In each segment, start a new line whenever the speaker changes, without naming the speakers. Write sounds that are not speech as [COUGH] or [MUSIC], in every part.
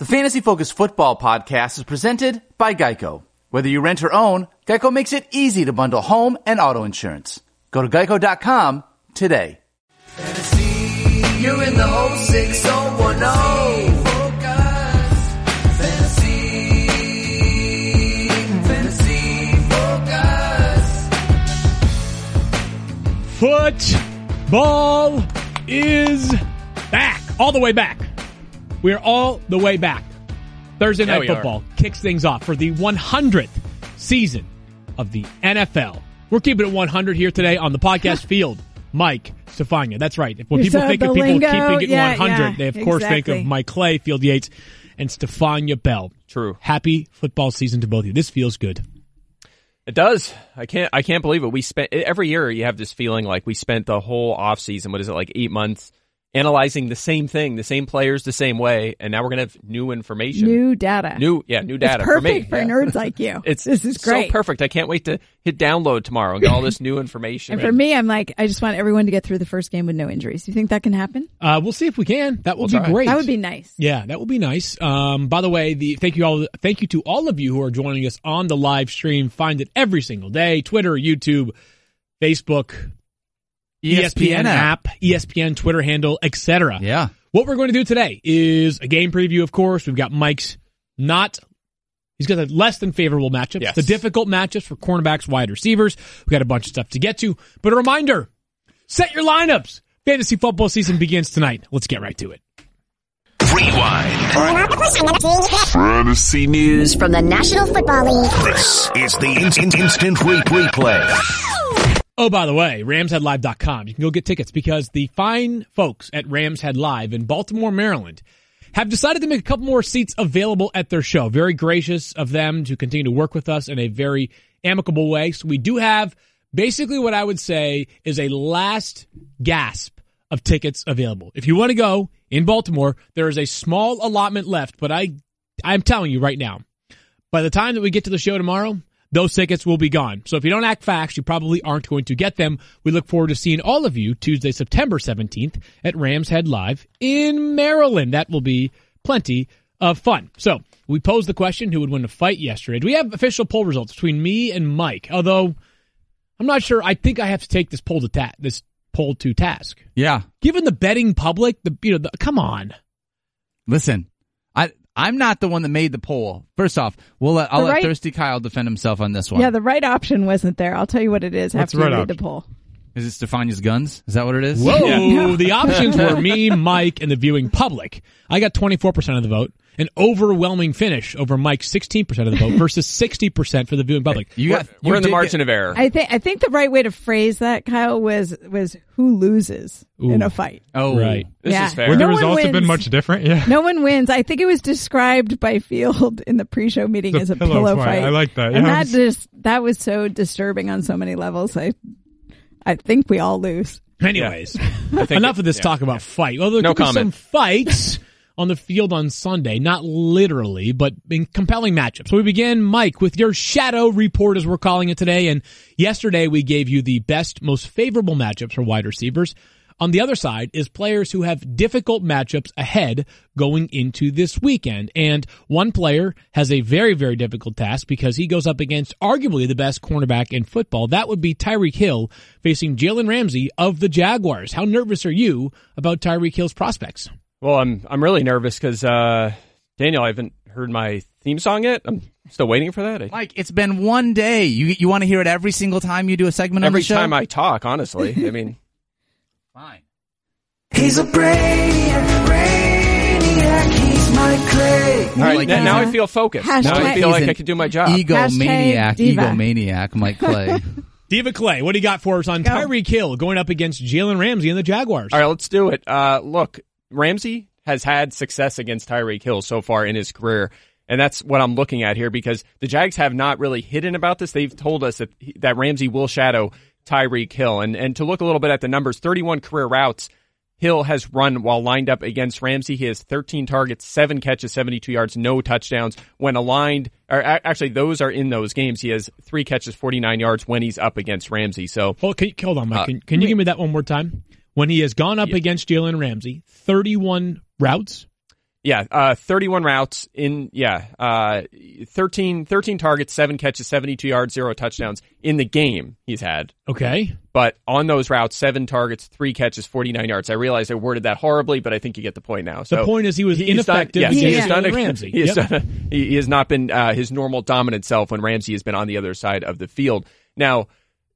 The Fantasy Focus Football Podcast is presented by Geico. Whether you rent or own, Geico makes it easy to bundle home and auto insurance. Go to geico.com today.
Fantasy, you're in the 06010. Fantasy, fantasy focus.
Football is back, all the way back. We are all the way back. Thursday
Yeah,
Night
we are.
Football kicks things off for the 100th season of the NFL. We're keeping it 100 here today on the podcast [LAUGHS] field. Mike Stefania. That's right. If when
You
people
said
think of people
lingo.
keeping it
Yeah,
100,
yeah,
they of course think of
exactly.
Mike Clay, Field Yates, and Stefania Bell.
True.
Happy football season to both of you. This feels good.
It does. I can't. I can't believe it. We spent every year. You have this feeling like we spent the whole off season. What is it like? Eight months analyzing the same thing, the same players, the same way, and now we're gonna have new information.
New data.
new, yeah, new data
It's
for me.
perfect for,
Yeah.
nerds like you. [LAUGHS]
It's
this is
so
great.
perfect. I can't wait to hit download tomorrow and get all this new [LAUGHS] information.
And for me, I'm like, I just want everyone to get through the first game with no injuries. Do you think that can happen?
Uh, we'll see if we can. That will
We'll
be
try.
great.
That would be nice.
Yeah, that would be nice. Um, by the way, the thank you all, thank you to all of you who are joining us on the live stream. Find it every single day: Twitter, YouTube, Facebook,
E
ESPN app, ESPN Twitter handle, etc.
Yeah.
What we're going to do today is a game preview. Of course, we've got Mike's not. He's got a less than favorable matchup.
Yes.
the difficult matchups for cornerbacks, wide receivers. We got a bunch of stuff to get to, but a reminder: set your lineups. Fantasy football season begins tonight. Let's get right to it. Rewind.
Fantasy
News from the National Football League.
This is the instant, instant replay.
Oh, by the way, RamsHeadLive.com. You can go get tickets because the fine folks at Rams Head Live in Baltimore, Maryland have decided to make a couple more seats available at their show. Very gracious of them to continue to work with us in a very amicable way. So we do have basically what I would say is a last gasp of tickets available. If you want to go in Baltimore, there is a small allotment left, but I, I'm telling you right now, by the time that we get to the show tomorrow, those tickets will be gone. So if you don't act fast, you probably aren't going to get them. We look forward to seeing all of you Tuesday, September 17th at Rams Head Live in Maryland. That will be plenty of fun. So we posed the question, who would win a fight yesterday? Do we have official poll results between me and Mike? Although I'm not sure. I think I have to take this poll to ta- this poll to task.
Yeah.
Given the betting public, the, you know, the, come on.
Listen, I'm not the one that made the poll. First off, we'll let, I'll
The
let
right-
Thirsty Kyle defend himself on this one.
Yeah, the right option wasn't there. I'll tell you what it is
What's
after
the
you
right
read the poll.
is it Stefania's guns? Is that what it is?
Whoa! [LAUGHS] The options were me, Mike, and the viewing public. I got 24% of the vote, an overwhelming finish over Mike's 16% of the vote [LAUGHS] versus 60% for the viewing public.
You
we're,
got.
we're in the margin
get-
of error.
I think I think the right way to phrase that, Kyle, was was who loses in a fight.
Oh,
Right.
this
yeah.
is fair.
Would
Would the
No
results have been much different? Yeah.
No one wins. I think it was described by Field in the pre-show meeting
The
as a
pillow
pillow,
fight.
fight.
I like that,
And
yeah.
that just that was so disturbing on so many levels. I I think we all lose.
Anyways,
I
enough
it-
of this
yeah.
talk about fight. Well, there
No
could be some fights [LAUGHS] on the field on Sunday, not literally, but in compelling matchups. So we begin, Mike, with your shadow report, as we're calling it today. And yesterday we gave you the best, most favorable matchups for wide receivers. On the other side is players who have difficult matchups ahead going into this weekend. And one player has a very, very difficult task because he goes up against arguably the best cornerback in football. That would be Tyreek Hill facing Jalen Ramsey of the Jaguars. How nervous are you about Tyreek Hill's prospects?
Well, I'm I'm really nervous because uh, Daniel, I haven't heard my theme song yet. I'm still waiting for that. I,
Mike, it's been one day. You you want to hear it every single time you do a segment on
every
the show?
Every time I talk, honestly, I mean,
Fine.
He's a brainiac, brainiac, he's my Clay.
all right,
like
now,
he's
now
a-
I feel focused. Now I feel like I can do my job.
Egomaniac,
diva.
egomaniac, Mike Clay. [LAUGHS]
Diva Clay, what do you got for us on
Go.
Tyreek Hill going up against Jalen Ramsey and the Jaguars?
All right, let's do it. Uh, look, Ramsey has had success against Tyreek Hill so far in his career. And that's what I'm looking at here because the Jags have not really hidden about this. They've told us that, that Ramsey will shadow Tyreek Hill. And, and to look a little bit at the numbers, 31 career routes Hill has run while lined up against Ramsey. He has 13 targets, 7 catches, 72 yards, no touchdowns. When aligned, or actually those are in those games. He has 3 catches, 49 yards when he's up against Ramsey. So
Hold, can, hold on, Mike.
Uh,
can, can you give me that one more time? When he has gone up against Jalen Ramsey, 31 routes.
Yeah, uh, 31 routes in, yeah, uh, 13, 13 targets, 7 catches, 72 yards, 0 touchdowns in the game he's had.
Okay.
But on those routes, 7 targets, 3 catches, 49 yards. I realize I worded that horribly, but I think you get the point now. So
The point is he was ineffective
Done, yes, he has done, [LAUGHS]
Ramsey.
He has,
Yep.
done, he, he has not been uh, his normal dominant self when Ramsey has been on the other side of the field. Now,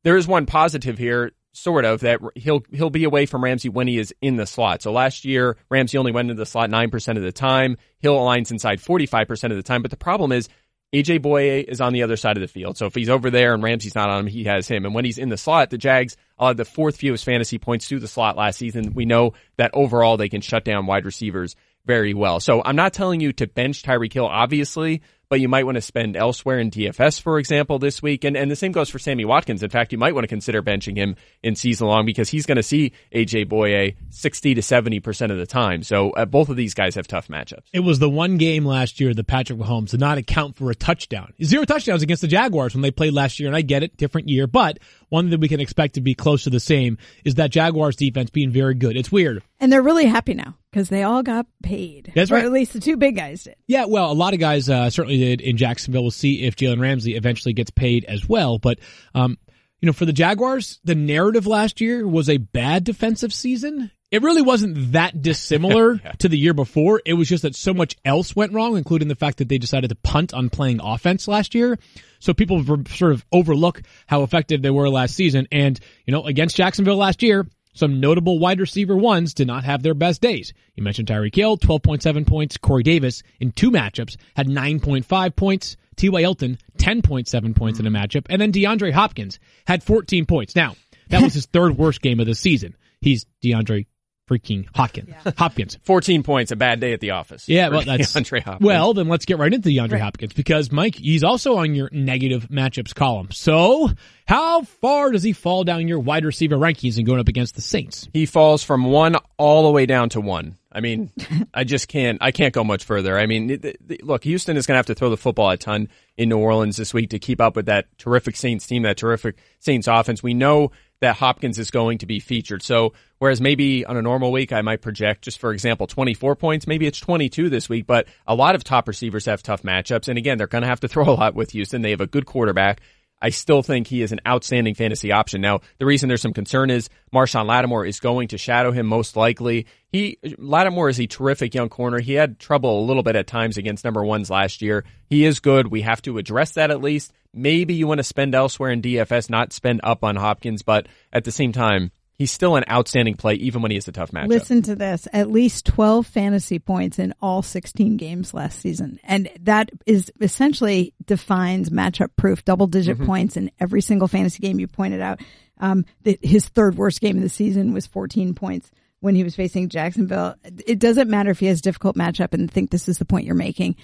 there is one positive here sort of that he'll he'll be away from Ramsey when he is in the slot. So last year Ramsey only went into the slot 9% of the time. Hill aligns inside 45% of the time, but the problem is AJ Bouye is on the other side of the field. So if he's over there and Ramsey's not on him, he has him. And when he's in the slot, the Jags allowed the fourth fewest fantasy points to the slot last season. We know that overall they can shut down wide receivers very well. So I'm not telling you to bench Tyreek Hill, obviously, but you might want to spend elsewhere in DFS, for example, this week. And, and the same goes for Sammy Watkins. In fact, you might want to consider benching him in season long because he's going to see AJ Bouye 60 to 70% of the time. So uh, both of these guys have tough matchups.
It was the one game last year that Patrick Mahomes did not account for a touchdown. Zero touchdowns against the Jaguars when they played last year, and I get it, different year, but one that we can expect to be close to the same is that Jaguars defense being very good. It's weird.
And they're really happy now because they all got paid.
That's
Or
right.
at least the two big guys did.
Yeah, well, a lot of guys uh, certainly did in Jacksonville. We'll see if Jalen Ramsey eventually gets paid as well. But, um, you know, for the Jaguars, the narrative last year was a bad defensive season. It really wasn't that dissimilar [LAUGHS] to the year before. It was just that so much else went wrong, including the fact that they decided to punt on playing offense last year. So people sort of overlook how effective they were last season. And, you know, against Jacksonville last year, some notable wide receiver ones did not have their best days. You mentioned Tyreek Hill, 12.7 points. Corey Davis in two matchups had 9.5 points. T.Y. Hilton, 10.7 points in a mm-hmm. matchup. And then DeAndre Hopkins had 14 points. Now, that was his third worst game of the season. He's DeAndre freaking Hopkins. Hopkins. [LAUGHS]
14 points, a bad day at the office.
Yeah, well, [LAUGHS] that's
DeAndre Hopkins.
well. Then let's get right into DeAndre Hopkins because Mike, he's also on your negative matchups column. So, how far does he fall down your wide receiver rankings and going up against the Saints?
he falls from one all the way down to one. I mean, [LAUGHS] I just can't. I can't go much further. I mean, th- th- look, Houston is going to have to throw the football a ton in New Orleans this week to keep up with that terrific Saints team, that terrific Saints offense. We know that Hopkins is going to be featured. So, whereas maybe on a normal week I might project, just for example, 24 points, maybe it's 22 this week. But a lot of top receivers have tough matchups, and again, they're going to have to [LAUGHS] throw a lot with Houston. They have a good quarterback. I still think he is an outstanding fantasy option. Now, the reason there's some concern is Marshon Lattimore is going to shadow him most likely. He Lattimore is a terrific young corner. He had trouble a little bit at times against number ones last year. He is good. We have to address that at least. Maybe you want to spend elsewhere in DFS, not spend up on Hopkins, but at the same time, he's still an outstanding play even when he has a tough matchup.
Listen to this. At least 12 fantasy points in all 16 games last season. And that is essentially defines matchup proof, double digit
Mm-hmm.
points in every single fantasy game you pointed out. Um, that his third worst game of the season was 14 points when he was facing Jacksonville. It doesn't matter if he has a difficult matchup and think this is the point you're making.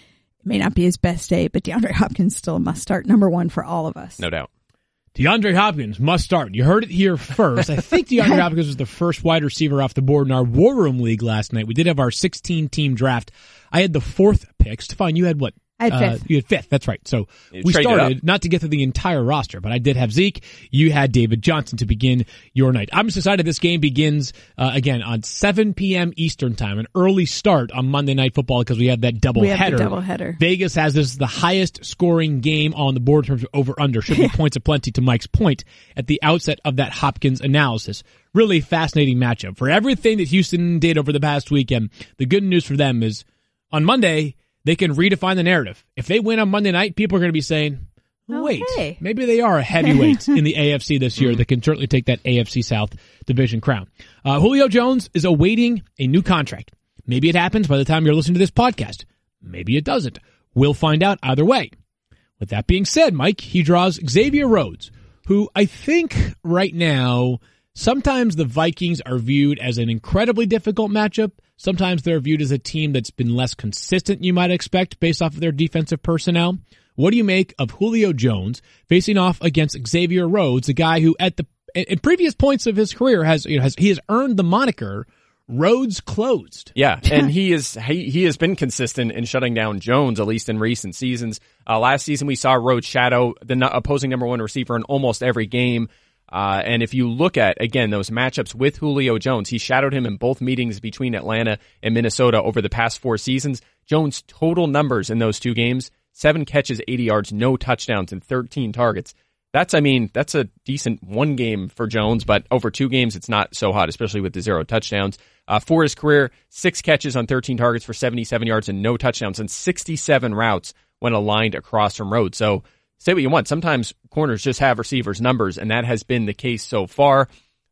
It may not be his best day, but DeAndre Hopkins still must start number one for all of us.
No doubt.
DeAndre Hopkins must start. You heard it here first. I think [LAUGHS] DeAndre Hopkins was the first wide receiver off the board in our War Room League last night. We did have our 16 team draft. I had the fourth pick. Stefan, you had what?
I had
Uh, you had fifth. That's right. So
You
we started not to get to the entire roster, but I did have Zeke. You had David Johnson to begin your night. I'm just excited. This game begins uh, again on 7 p.m. Eastern time, an early start on Monday Night Football because we have that double
We have the
header.
double header.
Vegas has this the highest scoring game on the board in terms of over under. Should be [LAUGHS] points aplenty to Mike's point at the outset of that Hopkins analysis. Really fascinating matchup. For everything that Houston did over the past weekend, the good news for them is on Monday, they can redefine the narrative. If they win on Monday night, people are going to be saying,
Oh,
wait,
hey.
maybe they are a heavyweight [LAUGHS] in the AFC this year that can certainly take that AFC South division crown. Uh, Julio Jones is awaiting a new contract. Maybe it happens by the time you're listening to this podcast. Maybe it doesn't. We'll find out either way. With that being said, Mike, he draws Xavier Rhodes, who I think right now, sometimes the Vikings are viewed as an incredibly difficult matchup. Sometimes they're viewed as a team that's been less consistent, you might expect, based off of their defensive personnel. What do you make of Julio Jones facing off against Xavier Rhodes, a guy who at the in previous points of his career has, you know, has he has earned the moniker Rhodes closed.
Yeah, [LAUGHS] and he is he, he has been consistent in shutting down Jones at least in recent seasons. Uh, last season we saw Rhodes shadow the opposing number one receiver in almost every game. Uh, and if you look at, again, those matchups with Julio Jones, he shadowed him in both meetings between Atlanta and Minnesota over the past four seasons. Jones' total numbers in those two games, seven catches, 80 yards, no touchdowns, and 13 targets. That's, I mean, that's a decent one game for Jones, but over two games, it's not so hot, especially with the zero touchdowns. Uh, for his career, six catches on 13 targets for 77 yards and no touchdowns, and 67 routes when aligned across from road. So say what you want. Sometimes corners just have receivers' numbers, and that has been the case so far.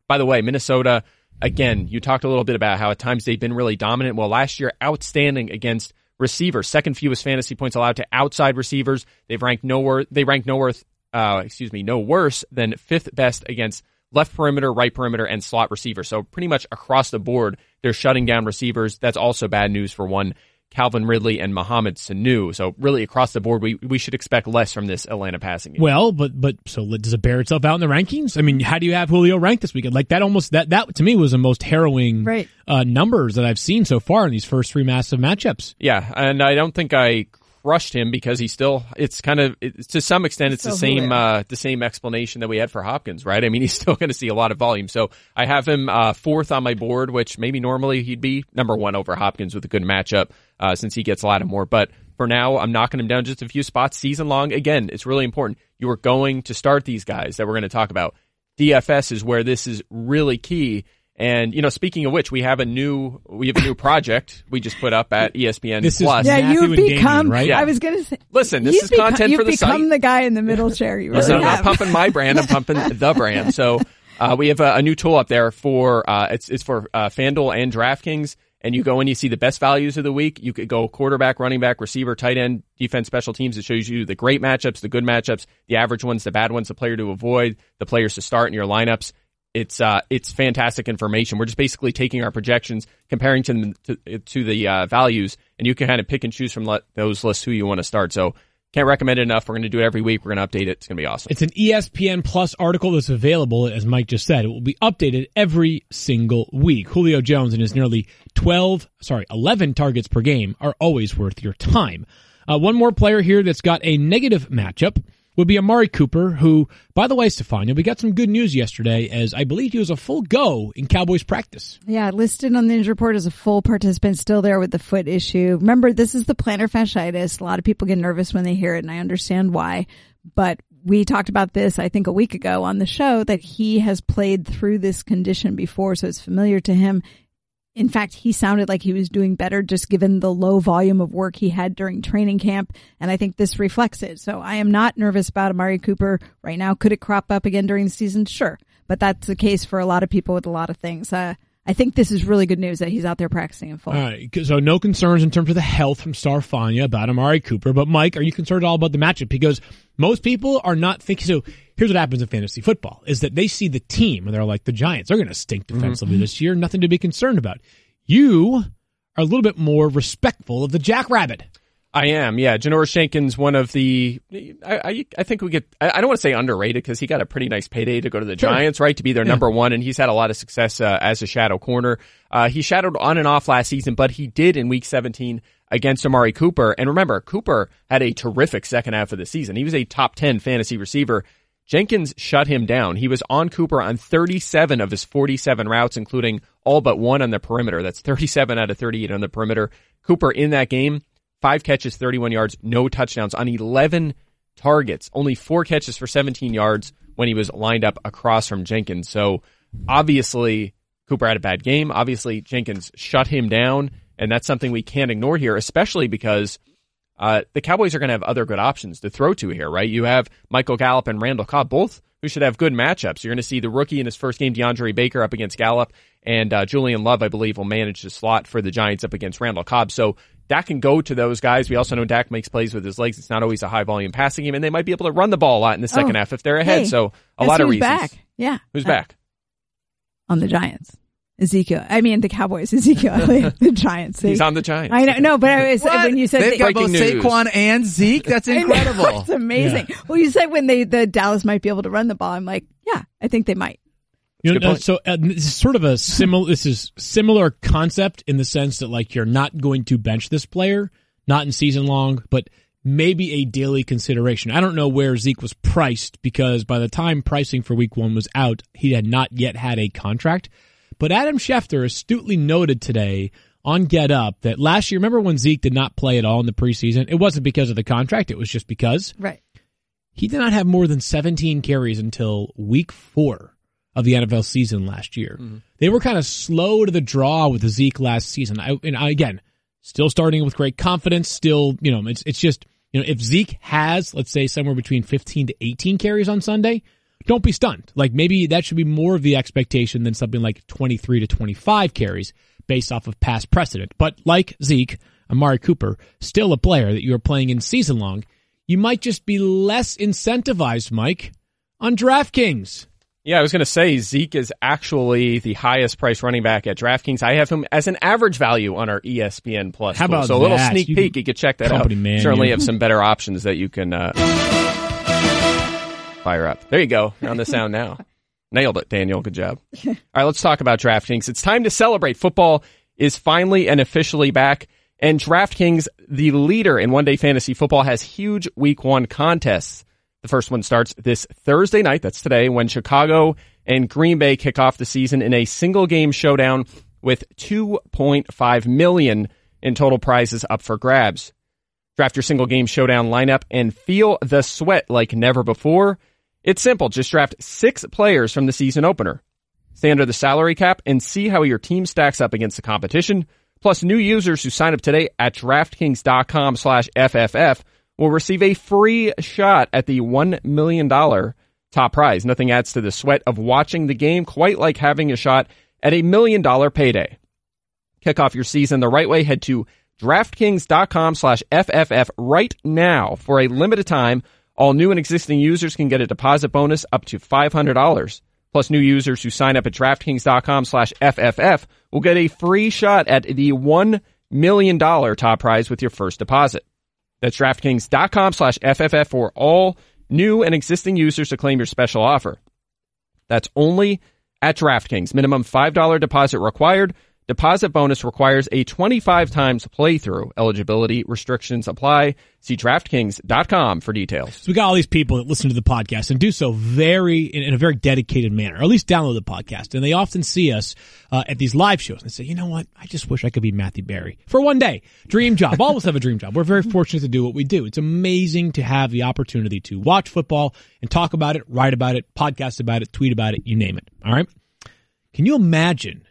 By the way, Minnesota, again, you talked a little bit about how at times they've been really dominant. Well, last year, outstanding against receivers, second fewest fantasy points allowed to outside receivers. They've ranked nowhere, they ranked no worth, uh, excuse me, no worse than fifth best against left perimeter, right perimeter, and slot receivers. So pretty much across the board, they're shutting down receivers. That's also bad news for one Calvin Ridley and Mohamed Sanu. So really across the board, we, we should expect less from this Atlanta passing game.
Well, but but so does it bear itself out in the rankings? I mean, how do you have Julio ranked this weekend? Like that almost that that to me was the most harrowing
Right.
uh, numbers that I've seen so far in these first three massive matchups.
Yeah, and I don't think I crushed him because he still it's kind of it's, to some extent it's the same uh the same explanation that we had for Hopkins, right? I mean, [LAUGHS] he's still going to see a lot of volume. So, I have him uh fourth on my board, which maybe normally he'd be number 1 over Hopkins with a good matchup uh since he gets a lot of more, but for now, I'm knocking him down just a few spots season long. Again, it's really important. You are going to start these guys that we're going to talk about. DFS is where this is really key. And you know, speaking of which, we have a new we have a new project we just put up at ESPN
This is
Plus.
Yeah,
Matthew
you've
and Damien,
become.
right?
Yeah.
I was gonna say.
Listen, this
you've
is content
you've
for the
become the guy in the middle chair. You really
Listen, I'm not pumping my brand. I'm pumping [LAUGHS] the brand. So uh, we have a, a new tool up there for uh, it's it's for uh, FanDuel and DraftKings. And you go in, you see the best values of the week. You could go quarterback, running back, receiver, tight end, defense, special teams. It shows you the great matchups, the good matchups, the average ones, the bad ones, the player to avoid, the players to start in your lineups. It's uh, it's fantastic information. We're just basically taking our projections, comparing to them to, to the uh, values, and you can kind of pick and choose from le- those lists who you want to start. So can't recommend it enough. We're going to do it every week. We're going to update it. It's going to be awesome.
It's an ESPN Plus article that's available, as Mike just said. It will be updated every single week. Julio Jones and his nearly 12, sorry, 11 targets per game are always worth your time. Uh, one more player here that's got a negative matchup would be Amari Cooper, who, by the way, Stefania, we got some good news yesterday as I believe he was a full go in Cowboys practice.
Yeah, listed on the injury report as a full participant, still there with the foot issue. Remember, this is the plantar fasciitis. A lot of people get nervous when they hear it, and I understand why. But we talked about this, I think, a week ago on the show that he has played through this condition before, so it's familiar to him. In fact, he sounded like he was doing better just given the low volume of work he had during training camp. And I think this reflects it. So I am not nervous about Amari Cooper right now. Could it crop up again during the season? Sure. But that's the case for a lot of people with a lot of things. Uh, I think this is really good news that he's out there practicing in full.
All right, so no concerns in terms of the health from Stefania about Amari Cooper. But Mike, are you concerned at all about the matchup? Because most people are not thinking. So here's what happens in fantasy football: is that they see the team and they're like, the Giants, they're going to stink defensively this year. Nothing to be concerned about. You are a little bit more respectful of the Jackrabbit.
I am, yeah. Janoris Jenkins, one of the, I, I, I think we get, I, I don't want to say underrated because he got a pretty nice payday to go to the Giants, right? To be their number one, and he's had a lot of success uh, as a shadow corner. Uh, he shadowed on and off last season, but he did in week 17 against Amari Cooper. And remember, Cooper had a terrific second half of the season. He was a top 10 fantasy receiver. Jenkins shut him down. He was on Cooper on 37 of his 47 routes, including all but one on the perimeter. That's 37 out of 38 on the perimeter. Cooper in that game, five catches, 31 yards, no touchdowns on 11 targets, only four catches for 17 yards when he was lined up across from Jenkins. So obviously Cooper had a bad game. Obviously Jenkins shut him down, and that's something we can't ignore here, especially because uh, the Cowboys are going to have other good options to throw to here, right? You have Michael Gallup and Randall Cobb, both who should have good matchups. You're going to see the rookie in his first game, DeAndre Baker, up against Gallup, and uh, Julian Love, I believe, will manage the slot for the Giants up against Randall Cobb. So Dak can go to those guys. We also know Dak makes plays with his legs. It's not always a high volume passing game, and they might be able to run the ball a lot in the second
Oh,
half if they're ahead.
hey,
so a lot of
who's
reasons.
back? Yeah.
Who's
Uh,
back?
On the Giants. Ezekiel. I mean, the Cowboys. Ezekiel [LAUGHS] Elliott. The Giants.
He's on the Giants.
I know, no, but I was, when you said
They've
they-
got both
Breaking news.
Saquon and Zeke. That's [LAUGHS] incredible.
it's amazing. Well, you said when they the Dallas might be able to run the ball. I'm like, yeah, I think they might.
You know, uh, so uh, this is sort of a similar. [LAUGHS] This is similar concept in the sense that like you're not going to bench this player, not in season long, but maybe a daily consideration. I don't know where Zeke was priced because by the time pricing for week one was out, he had not yet had a contract. But Adam Schefter astutely noted today on Get Up that last year, remember when Zeke did not play at all in the preseason? It wasn't because of the contract. It was just because
Right.
he did not have more than 17 carries until week four of the NFL season last year. Mm-hmm. They were kind of slow to the draw with Zeke last season. I, and I, again, still starting with great confidence. Still, you know, it's, it's just, you know, if Zeke has, let's say somewhere between 15 to 18 carries on Sunday, don't be stunned. Like maybe that should be more of the expectation than something like 23 to 25 carries based off of past precedent. But like Zeke, Amari Cooper, still a player that you are playing in season long, you might just be less incentivized, Mike, on DraftKings.
Yeah, I was going to say Zeke is actually the highest price running back at DraftKings. I have him as an average value on our ESPN Plus.
How about
so a little
that?
sneak
You-
peek? You could check that
company
out.
man,
Certainly have some better options that you can uh, fire up. There you go. You're on the sound now. [LAUGHS] Nailed it, Daniel. Good job. All right, let's talk about DraftKings. It's time to celebrate. Football is finally and officially back. And DraftKings, the leader in one day fantasy football, has huge week one contests. The first one starts this Thursday night. That's today when Chicago and Green Bay kick off the season in a single game showdown with 2.5 million in total prizes up for grabs. Draft your single game showdown lineup and feel the sweat like never before. It's simple. Just draft six players from the season opener. Stay under the salary cap and see how your team stacks up against the competition. Plus, new users who sign up today at DraftKings.com slash FFF will receive a free shot at the $1 million top prize. Nothing adds to the sweat of watching the game quite like having a shot at a million dollar payday. Kick off your season the right way. Head to DraftKings.com slash FFF right now for a limited time. All new and existing users can get a deposit bonus up to $500. Plus, new users who sign up at DraftKings.com slash FFF will get a free shot at the $1 million top prize with your first deposit. That's DraftKings.com slash FFF for all new and existing users to claim your special offer. That's only at DraftKings. Minimum $5 deposit required. Deposit bonus requires a 25 times playthrough. Eligibility restrictions apply. See DraftKings.com for details.
So we got all these people that listen to the podcast and do so very in, a very dedicated manner, or at least download the podcast. And they often see us uh, at these live shows and say, "You know what? I just wish I could be Matthew Berry for one day. Dream job. All of us have a dream job. We're very fortunate to do what we do. It's amazing to have the opportunity to watch football and talk about it, write about it, podcast about it, tweet about it. You name it. All right. Can you imagine?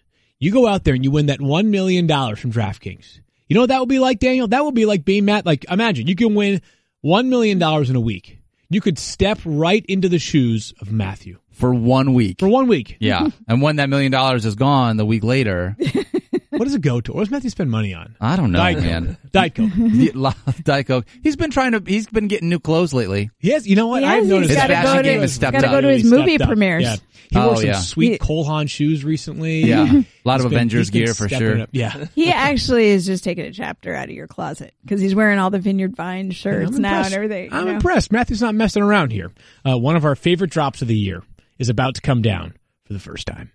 You go out there and you win that one million dollars from DraftKings. You know what that would be like, Daniel? That would be like being Matt. Like, imagine you can win one million dollars in a week. You could step right into the shoes of Matthew
for one week.
for one week.
yeah. [LAUGHS] and when that million dollars is gone, the week later, [LAUGHS]
What does it go to? What does Matthew spend money on?
I don't know,
Diet Coke.
man. [LAUGHS]
Diet Coke.
The- lot of Diet Coke. He's been trying to. He's been getting new clothes lately.
Yes. you know what?
He
I've noticed
he's
His
gotta
fashion
go
game
to,
has stepped
gotta
up.
go to his
He
movie premieres.
Yeah. He
Oh,
wore some
yeah.
sweet
He-
Cole Haan shoes recently.
Yeah, a lot
He's
of
been-
Avengers gear for sure.
up. Yeah. [LAUGHS]
He actually is just taking a chapter out of your closet because he's wearing all the Vineyard Vine shirts
I'm
now and everything.
I'm
know?
impressed. Matthew's not messing around here. Uh, one of our favorite drops of the year is about to come down for the first time.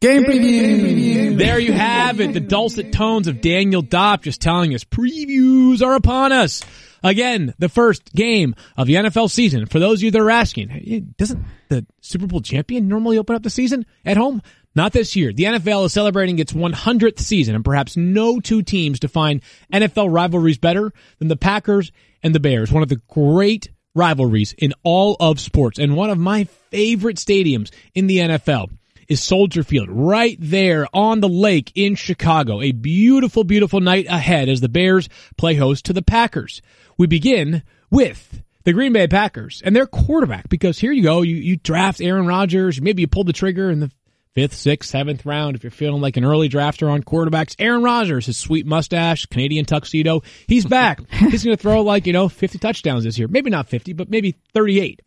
Game preview.
There you have it. The dulcet tones of Daniel Dopp just telling us previews are upon us. Again, the first game of the NFL season. For those of you that are asking, doesn't the Super Bowl champion normally open up the season at home? Not this year. The NFL is celebrating its 100th season, and perhaps no two teams define NFL rivalries better than the Packers and the Bears. One of the great rivalries in all of sports, and one of my favorite stadiums in the NFL is Soldier Field, right there on the lake in Chicago. A beautiful, beautiful night ahead as the Bears play host to the Packers. We begin with the Green Bay Packers and their quarterback, because here you go, you, you draft Aaron Rodgers, maybe you pull the trigger and the fifth, sixth, seventh round if you're feeling like an early drafter on quarterbacks. Aaron Rodgers, his sweet mustache, Canadian tuxedo, he's back. [LAUGHS] he's going to throw like, you know, 50 touchdowns this year. Maybe not 50, but maybe 38.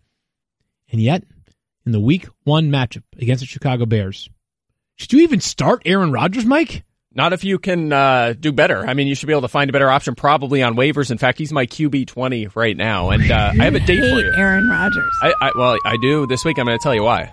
And yet, in the week one matchup against the Chicago Bears. Should you even start Aaron Rodgers, Mike?
Not if you can uh, do better. I mean, you should be able to find a better option probably on waivers. In fact, he's my QB 20 right now. And uh, I have a date for you.
Aaron Rodgers.
I, I well, I do this week. I'm going to tell you why.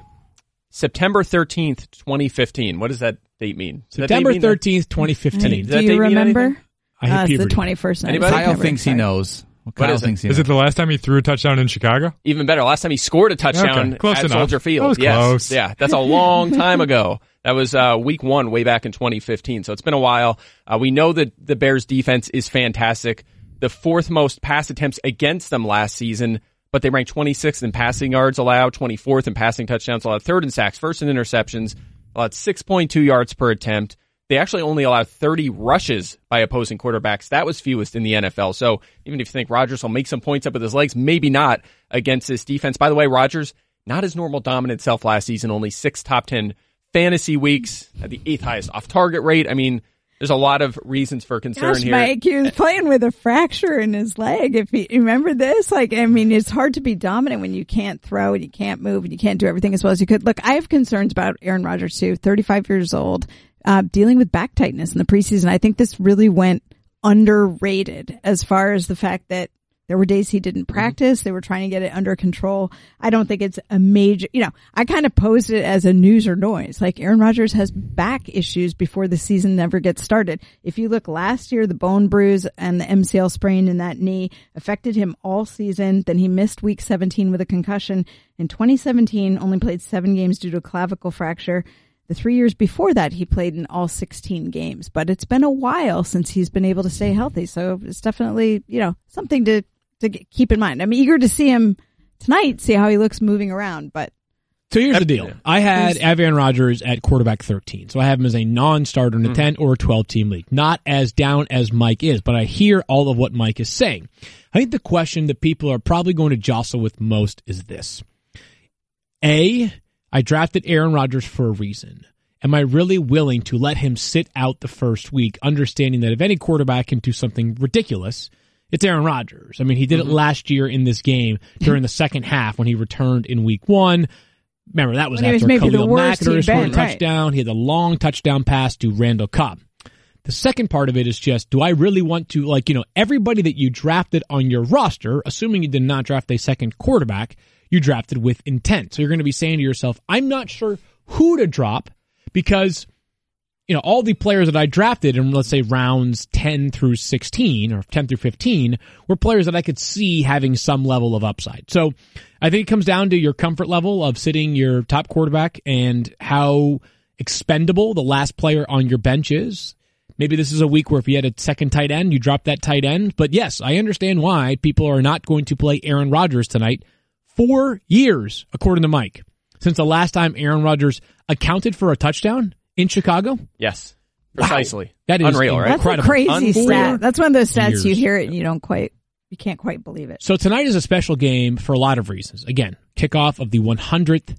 September 13th, 2015. What does that date mean? Does that date
September
mean
13th, 2015.
Does
Do
date
you remember?
I hit
Uh, it's the 21st night.
Anybody?
Kyle
September.
thinks he knows. Well, Kyle
is it?
thinks he
Is
knows.
it the last time he threw a touchdown in Chicago?
Even better. Last time he scored a touchdown
Okay, close
at
enough.
Soldier Field.
That
yes.
close.
Yeah, that's a long time ago. That was uh, week one, way back in 2015. So it's been a while. Uh, we know that the Bears defense is fantastic. The fourth most pass attempts against them last season, but they rank 26th in passing yards allowed, 24th in passing touchdowns allowed, third in sacks, first in interceptions, allowed 6.2 yards per attempt. They actually only allowed 30 rushes by opposing quarterbacks. That was fewest in the NFL. So even if you think Rodgers will make some points up with his legs, maybe not against this defense. By the way, Rodgers, not his normal dominant self last season, only six top 10 fantasy weeks, at the eighth highest off target rate. I mean, there's a lot of reasons for concern
Gosh,
here.
Mike, he was playing with a fracture in his leg. If you remember this, like, I mean, it's hard to be dominant when you can't throw and you can't move and you can't do everything as well as you could. Look, I have concerns about Aaron Rodgers too. 35 years old, uh, dealing with back tightness in the preseason. I think this really went underrated as far as the fact that there were days he didn't mm-hmm. practice. They were trying to get it under control. I don't think it's a major, you know, I kind of posed it as a news or noise. Like Aaron Rodgers has back issues before the season never gets started. If you look last year, the bone bruise and the MCL sprain in that knee affected him all season. Then he missed week 17 with a concussion. In 2017, only played seven games due to a clavicle fracture. The three years before that, he played in all 16 games, but it's been a while since he's been able to stay healthy. So it's definitely, you know, something to, to g- keep in mind. I'm eager to see him tonight, see how he looks moving around, but
So here's the deal. I had Aaron Rodgers at quarterback 13. So I have him as a non-starter in a hmm. 10 or 12 team league. Not as down as Mike is, but I hear all of what Mike is saying. I think the question that people are probably going to jostle with most is this. A, I drafted Aaron Rodgers for a reason. Am I really willing to let him sit out the first week, understanding that if any quarterback can do something ridiculous, it's Aaron Rodgers. I mean, he did it mm-hmm. last year in this game during the second half when he returned in week one. Remember, that was
When was
after Khalil Mack
he'd
a
been, right.
touchdown. He had the long touchdown pass to Randall Cobb. The second part of it is just, do I really want to, like, you know, everybody that you drafted on your roster, assuming you did not draft a second quarterback, you drafted with intent. So you're going to be saying to yourself, I'm not sure who to drop because, you know, all the players that I drafted in, let's say, rounds 10 through 16 or 10 through 15 were players that I could see having some level of upside. So I think it comes down to your comfort level of sitting your top quarterback and how expendable the last player on your bench is. Maybe this is a week where if you had a second tight end, you drop that tight end. But yes, I understand why people are not going to play Aaron Rodgers tonight. Four years, according to Mike, since the last time Aaron Rodgers accounted for a touchdown in Chicago.
yes, precisely.
That is
unreal, right?
that's
Incredible.
a crazy
Unbelievable.
stat. That's one of those stats you hear it and you don't quite, you can't quite believe it.
So tonight is a special game for a lot of reasons. Again, kickoff of the 100th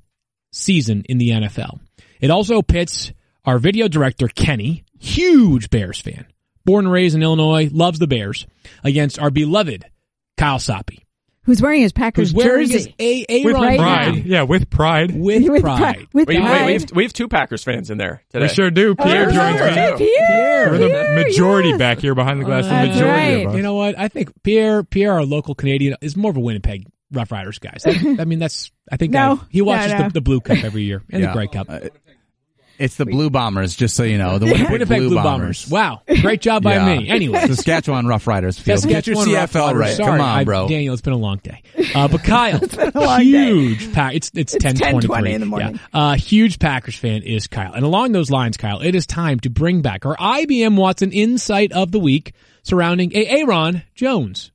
season in the NFL. It also pits our video director, Kenny, huge Bears fan, born and raised in Illinois, loves the Bears, against our beloved Kyle Soppe,
Who's wearing his Packers
who's wearing
jersey?
his A
With
right
pride.
now.
Yeah, with pride.
with
With
pride.
pri- with
Wait, wait,
pride.
we have, we have two Packers fans in there today.
We sure do. Pierre
Oh,
joins me.
Pierre,
Pierre.
We're the
Pierre,
majority
yes.
back here behind the glass. The majority
right.
of us.
You know what? I think Pierre, Pierre, our local Canadian, is more of a Winnipeg Rough Riders guy. So, I mean, that's I think [LAUGHS]
No.
I- he watches
No, no.
The, the Blue Cup every year and
Yeah.
the Grey Cup.
Uh, It's the Blue Bombers, just so you know. The [LAUGHS] Winnipeg,
Winnipeg
Blue,
Blue
Bombers.
Bombers. Wow, great job by
Yeah.
me. Anyway,
Saskatchewan Rough Riders. Field. Get your
Saskatchewan Rough
CFL
Riders.
right.
Sorry,
Come on,
I-
bro.
Daniel, it's been a long day. Uh, [LAUGHS] but Kyle,
a
huge pack. It's it's,
It's
10:23
10:20 in the morning.
Yeah. Uh, huge Packers fan is Kyle, and along those lines, Kyle, it is time to bring back our IBM Watson insight of the week surrounding a Aaron Jones.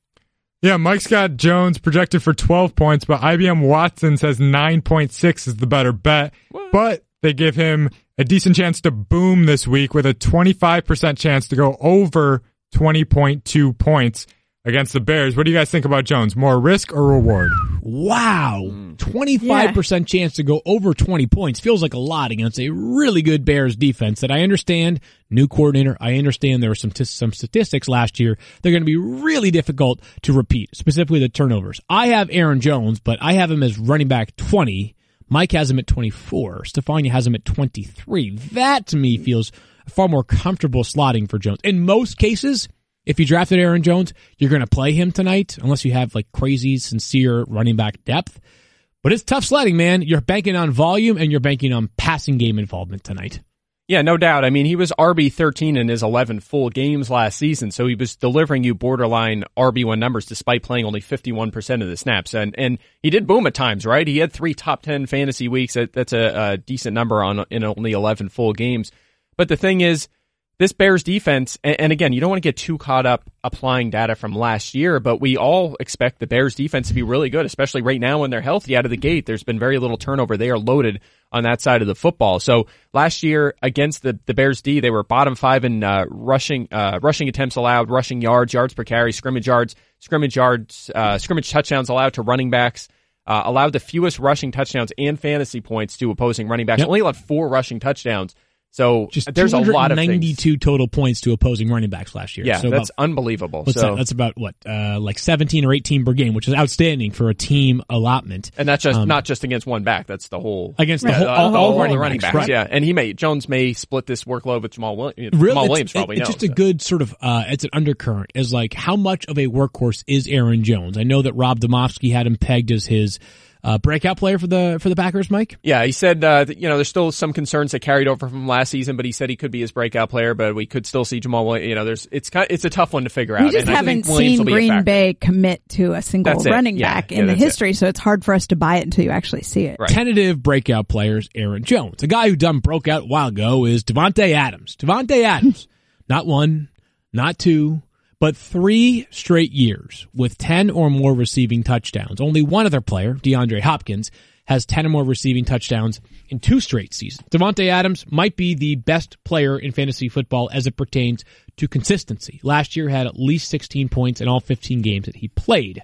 Yeah, Mike's got Jones projected for 12 points, but IBM Watson says 9.6 is the better bet. But they give him a decent chance to boom this week with a 25% chance to go over 20.2 points against the Bears. What do you guys think about Jones? More risk or reward?
Wow, hmm. twenty five percent chance to go over twenty points feels like a lot against a really good Bears defense. That I understand, new coordinator. I understand there were some t- some statistics last year. They're going to be really difficult to repeat, specifically the turnovers. I have Aaron Jones, but I have him as running back twenty. Mike has him at twenty four. Stefania has him at twenty three. That to me feels far more comfortable slotting for Jones. In most cases, if you drafted Aaron Jones, you're going to play him tonight unless you have like crazy, sincere running back depth. But it's tough sledding, man. You're banking on volume and you're banking on passing game involvement tonight.
Yeah, no doubt. I mean, he was RB 13 in his 11 full games last season, so he was delivering you borderline RB1 numbers despite playing only 51% of the snaps. And and he did boom at times, right? He had three top 10 fantasy weeks. That, that's a, a decent number on in only 11 full games. But the thing is, this Bears defense, and, again, you don't want to get too caught up applying data from last year, but we all expect the Bears defense to be really good, especially right now when they're healthy out of the gate. There's been very little turnover. They are loaded on that side of the football. So last year against the, the Bears D, they were bottom five in uh, rushing uh, rushing attempts allowed, rushing yards, yards per carry, scrimmage yards, scrimmage yards, uh, scrimmage touchdowns allowed to running backs. Uh, allowed the fewest rushing touchdowns and fantasy points to opposing running backs.
Yep.
Only allowed four rushing touchdowns. So
Just
there's a lot of.
92 total points to opposing running backs last year.
Yeah,
so
that's
about,
unbelievable. so
that? That's about what, uh, like 17 or 18 per game, which is outstanding for a team allotment.
And that's just
Um,
not just against one back. That's the whole
Against the
Yeah,
whole- all-
the
all
whole
running
running
backs,
backs.
right.
Yeah, and he may Jones may split this workload with Jamaal Williams.
Really,
Jamaal
it's-
Williams
it-
probably
it's
knows.
just a good sort of uh, it's an undercurrent is like how much of a workhorse is Aaron Jones? I know that Rob Domofsky had him pegged as his uh, breakout player for the for the Packers, Mike.
yeah, he said uh, that, you know there's still some concerns that carried over from last season, but he said he could be his breakout player. But we could still see Jamaal. Williams. You know, there's it's kind it's a tough one to figure out.
We just
and
haven't
think
seen
will be a
Green. Bay commit to a single
That's
running
Yeah,
back
yeah,
in the
that's it.
history, so it's hard for us to buy it until you actually see it.
Right.
Tentative breakout players, Aaron Jones. A guy who done broke out a while ago is Davante Adams. Davante Adams, [LAUGHS] not one, not two, but three straight years with 10 or more receiving touchdowns. Only one other player, DeAndre Hopkins, has 10 or more receiving touchdowns in two straight seasons. Davante Adams might be the best player in fantasy football as it pertains to consistency. Last year had at least 16 points in all 15 games that he played.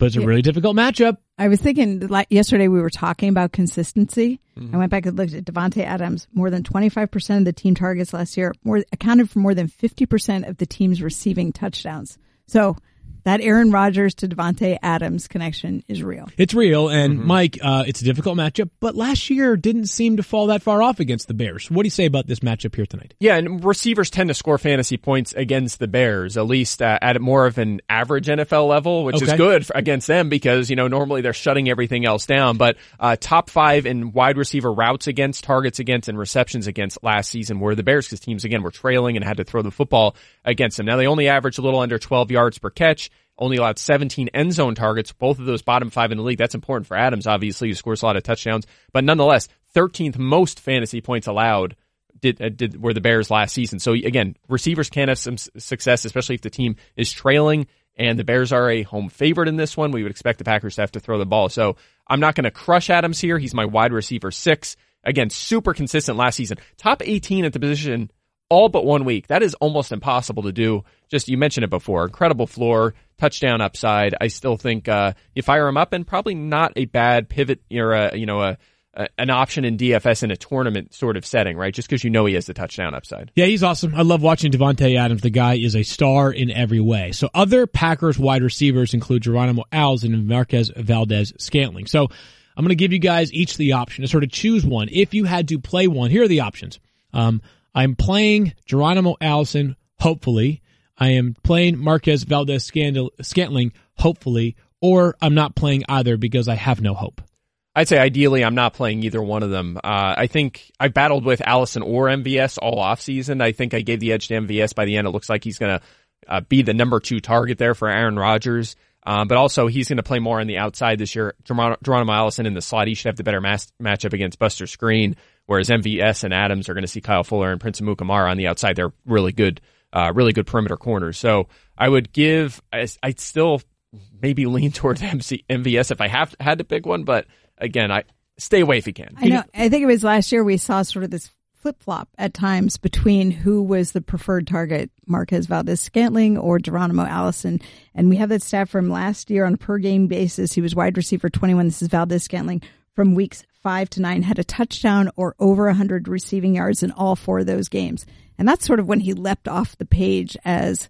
But it's a really difficult matchup.
I was thinking like yesterday we were talking about consistency.
Mm-hmm.
I went back and looked at Davante Adams. More than 25% of the team targets last year more accounted for more than 50% of the team's receiving touchdowns. So that Aaron Rodgers to Davante Adams connection is real.
It's real, and
Mm-hmm.
Mike, uh, it's a difficult matchup, but last year didn't seem to fall that far off against the Bears. What do you say about this matchup here tonight?
Yeah, and receivers tend to score fantasy points against the Bears, at least uh, at more of an average NFL level, which is good for, against them because, you know, normally they're shutting everything else down. But uh, top five in wide receiver routes against, targets against, and receptions against last season were the Bears because teams, again, were trailing and had to throw the football against them. Now, they only averaged a little under 12 yards per catch. Only allowed 17 end zone targets, both of those bottom five in the league. That's important for Adams, obviously, who scores a lot of touchdowns. But nonetheless, 13th most fantasy points allowed did, uh, did were the Bears last season. So again, receivers can have some success, especially if the team is trailing. And the Bears are a home favorite in this one. We would expect the Packers to have to throw the ball. So I'm not going to crush Adams here. He's my wide receiver six. Again, super consistent last season. Top 18 at the position all but one week. That is almost impossible to do. Just you mentioned it before. Incredible floor, touchdown upside. I still think uh, you fire him up, and probably not a bad pivot or a, you know a, a an option in DFS in a tournament sort of setting, right? Just because you know he has the touchdown upside.
Yeah, he's awesome. I love watching Davante Adams. The guy is a star in every way. So other Packers wide receivers include Geronimo Allison and Marquez Valdes-Scantling. So I'm going to give you guys each the option to sort of choose one. If you had to play one, here are the options. Um, I'm playing Geronimo Allison, hopefully. I am playing Marquez Valdes-Scantling, hopefully, or I'm not playing either because I have no hope.
I'd say ideally I'm not playing either one of them. Uh, I think I battled with Allison or MVS all offseason. I think I gave the edge to MVS by the end. It looks like he's going to uh, be the number two target there for Aaron Rodgers. Um, but also he's going to play more on the outside this year. Geronimo, Geronimo Allison in the slot, he should have the better mas- matchup against Buster Skrine, whereas MVS and Adams are going to see Kyle Fuller and Prince Amukamara on the outside. They're really good, uh, really good perimeter corners. So I would give, I, I'd still maybe lean towards [LAUGHS] MC, MVS if I have had to pick one, but again, I stay away if you can.
I know. I think it was last year we saw sort of this flip flop at times between who was the preferred target, Marquez Valdes-Scantling or Geronimo Allison. And we have that stat from last year on a per game basis. He was wide receiver 21. This is Valdes-Scantling from weeks five to nine, had a touchdown or over 100 receiving yards in all four of those games. And that's sort of when he leapt off the page as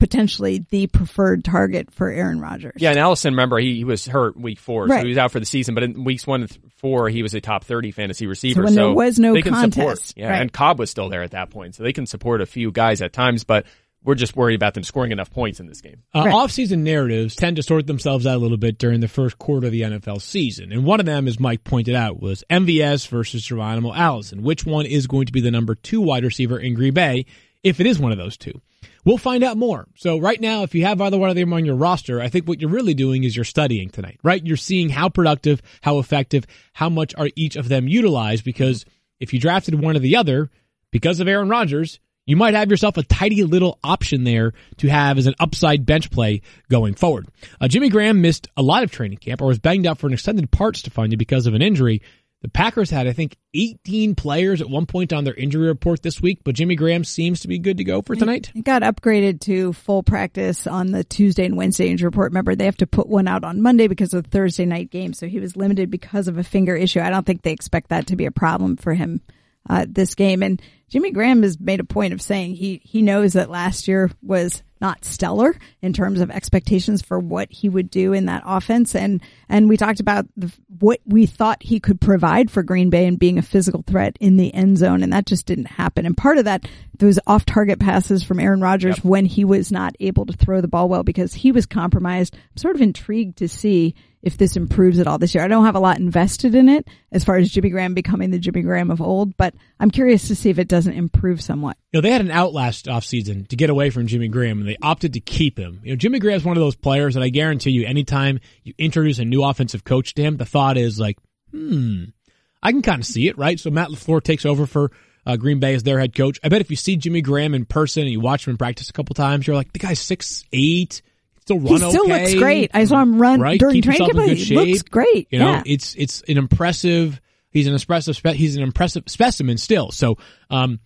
potentially the preferred target for Aaron Rodgers.
Yeah, and Allison, remember, he, he was hurt week four, so he was out for the season. But in weeks one four, he was a top 30 fantasy receiver.
when there was no
they can support.
contest,
Yeah,
right.
and Cobb was still there at that point, so they can support a few guys at times. But we're just worried about them scoring enough points in this game.
Uh,
Right.
Off-season narratives tend to sort themselves out a little bit during the first quarter of the NFL season, and one of them, as Mike pointed out, was MVS versus Geronimo Allison. Which one is going to be the number two wide receiver in Green Bay, if it is one of those two? We'll find out more. So right now, if you have either one of them on your roster, I think what you're really doing is you're studying tonight, right? You're seeing how productive, how effective, how much are each of them utilized. Because if you drafted one or the other, because of Aaron Rodgers, you might have yourself a tidy little option there to have as an upside bench play going forward. Uh, Jimmy Graham missed a lot of training camp or was banged up for an extended parts to find you because of an injury. The Packers had, I think, 18 players at one point on their injury report this week, but Jimmy Graham seems to be good to go for tonight.
It got upgraded to full practice on the Tuesday and Wednesday injury report. Remember, they have to put one out on Monday because of the Thursday night game. So he was limited because of a finger issue. I don't think they expect that to be a problem for him uh, this game. And Jimmy Graham has made a point of saying he he knows that last year was not stellar in terms of expectations for what he would do in that offense. And and we talked about the, what we thought he could provide for Green Bay and being a physical threat in the end zone, and that just didn't happen. And part of that, those off target passes from Aaron Rodgers when he was not able to throw the ball well because he was compromised. I'm sort of intrigued to see if this improves at all this year. I don't have a lot invested in it as far as Jimmy Graham becoming the Jimmy Graham of old, but I'm curious to see if it doesn't improve somewhat.
You know, they had an out last offseason to get away from Jimmy Graham, and they opted to keep him. You know, Jimmy Graham's one of those players that I guarantee you, anytime you introduce a new offensive coach to him, the thought is like, hmm, I can kind of see it, right? So Matt LaFleur takes over for uh, Green Bay as their head coach. I bet if you see Jimmy Graham in person and you watch him in practice a couple times, you're like, the guy's six eight, still run
he still
okay.
looks great. I saw him run
right?
during
Keep
training camp. He looks great.
You know,
yeah.
it's it's an impressive. He's an impressive. Spe- he's an impressive specimen still. So, um,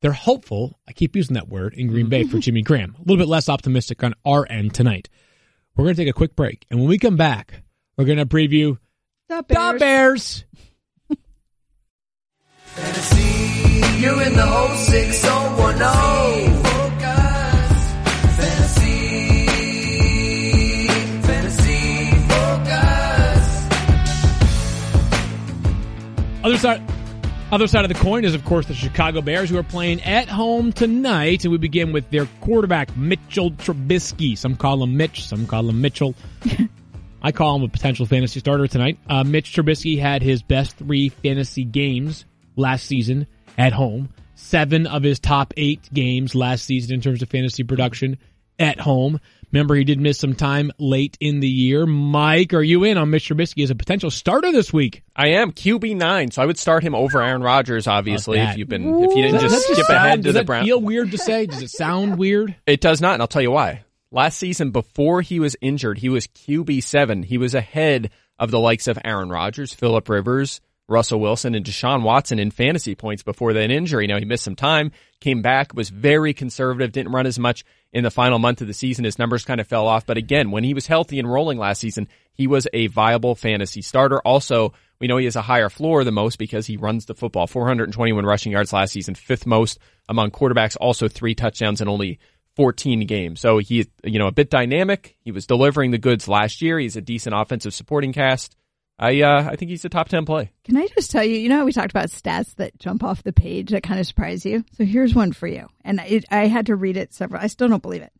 they're hopeful. I keep using that word in Green Bay for [LAUGHS] Jimmy Graham. A little bit less optimistic on our end tonight. We're going to take a quick break, and when we come back, we're going to preview
The
the Bears.
Fantasy, you're in the 06010.
Side, other side of the coin is, of course, the Chicago Bears, who are playing at home tonight. And we begin with their quarterback, Mitchell Trubisky. Some call him Mitch, some call him Mitchell. [LAUGHS] I call him a potential fantasy starter tonight. Uh, Mitch Trubisky had his best three fantasy games last season at home. Seven of his top eight games last season in terms of fantasy production at home. Remember, he did miss some time late in the year. Mike, are you in on Mr. Trubisky as a potential starter this week?
I am QB nine, so I would start him over Aaron Rodgers. Obviously, if you've been if you didn't
Does
just
that
skip
sound-
ahead to
does
the
that
Browns.
feel weird to say? Does it sound weird? [LAUGHS]
It does not, and I'll tell you why. Last season, before he was injured, he was QB seven. He was ahead of the likes of Aaron Rodgers, Philip Rivers, Russell Wilson, and Deshaun Watson in fantasy points before that injury. Now he missed some time, came back, was very conservative, didn't run as much in the final month of the season. His numbers kind of fell off, but again, when he was healthy and rolling last season, he was a viable fantasy starter. Also, we know he has a higher floor than most because he runs the football. 421 rushing yards last season, fifth most among quarterbacks. Also three touchdowns in only 14 games. So he, you know, a bit dynamic. He was delivering the goods last year. He's a decent offensive supporting cast. I, uh, I think he's a top 10 play.
Can I just tell you, you know how we talked about stats that jump off the page that kind of surprise you? So here's one for you. And it, I had to read it several, I still don't believe it.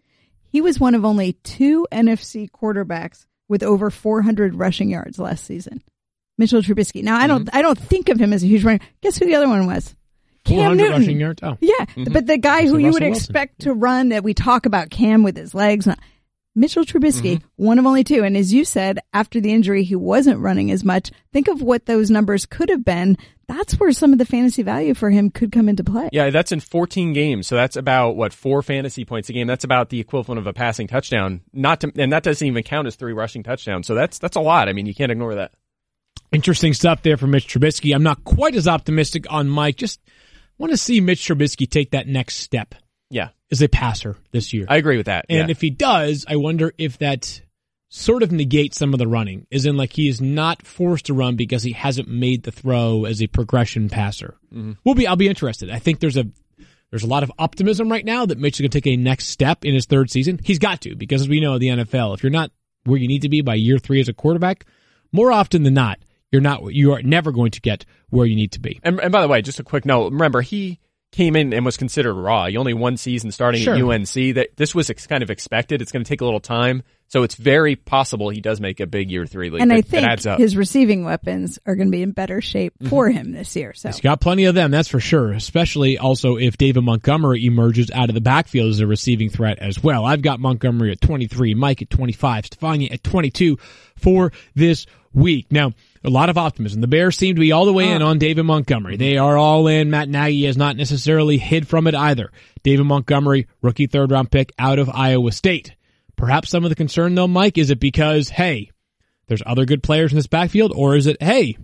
He was one of only two NFC quarterbacks with over 400 rushing yards last season. Mitchell Trubisky. Now I don't, I don't think of him as a huge runner. Guess who the other one was? Cam Newton.
rushing yards. Oh,
Yeah, but the guy who
So
you would
Wilson.
expect to run that we talk about Cam with his legs. Mitchell Trubisky, mm-hmm. one of only two. And as you said, after the injury, he wasn't running as much. Think of what those numbers could have been. That's where some of the fantasy value for him could come into play.
Yeah, that's in 14 games. So that's about what four fantasy points a game. That's about the equivalent of a passing touchdown. Not to, and that doesn't even count as three rushing touchdowns. So that's that's a lot. I mean, you can't ignore that.
interesting stuff there from Mitch Trubisky. I'm not quite as optimistic on Mike. Just want to see Mitch Trubisky take that next step
Yeah,
is a passer this year.
I agree with that.
And
yeah.
if he does, I wonder if that sort of negates some of the running, is in like he is not forced to run because he hasn't made the throw as a progression passer. Mm-hmm. We'll be, I'll be interested. I think there's a, there's a lot of optimism right now that Mitch is going to take a next step in his third season. He's got to because as we know, the NFL, if you're not where you need to be by year three as a quarterback, more often than not, you're not, you are never going to get where you need to be.
And, and by the way, just a quick note. Remember, he came in and was considered raw. He only one season starting
Sure.
at UNC. That this was ex- kind of expected. It's going to take a little time, so it's very possible he does make a big year three league.
and
that,
I think
adds up.
his receiving weapons are going to be in better shape mm-hmm. for him this year. So
He's got plenty of them, that's for sure. Especially also if David Montgomery emerges out of the backfield as a receiving threat as well. I've got Montgomery at 23, Mike at 25, Stefania at 22 for this week. Now, a lot of optimism. The Bears seem to be all the way in on David Montgomery. They are all in. Matt Nagy has not necessarily hid from it either. David Montgomery, rookie third round pick out of Iowa State. Perhaps some of the concern though, Mike, is it because, hey, there's other good players in this backfield, or is it, hey,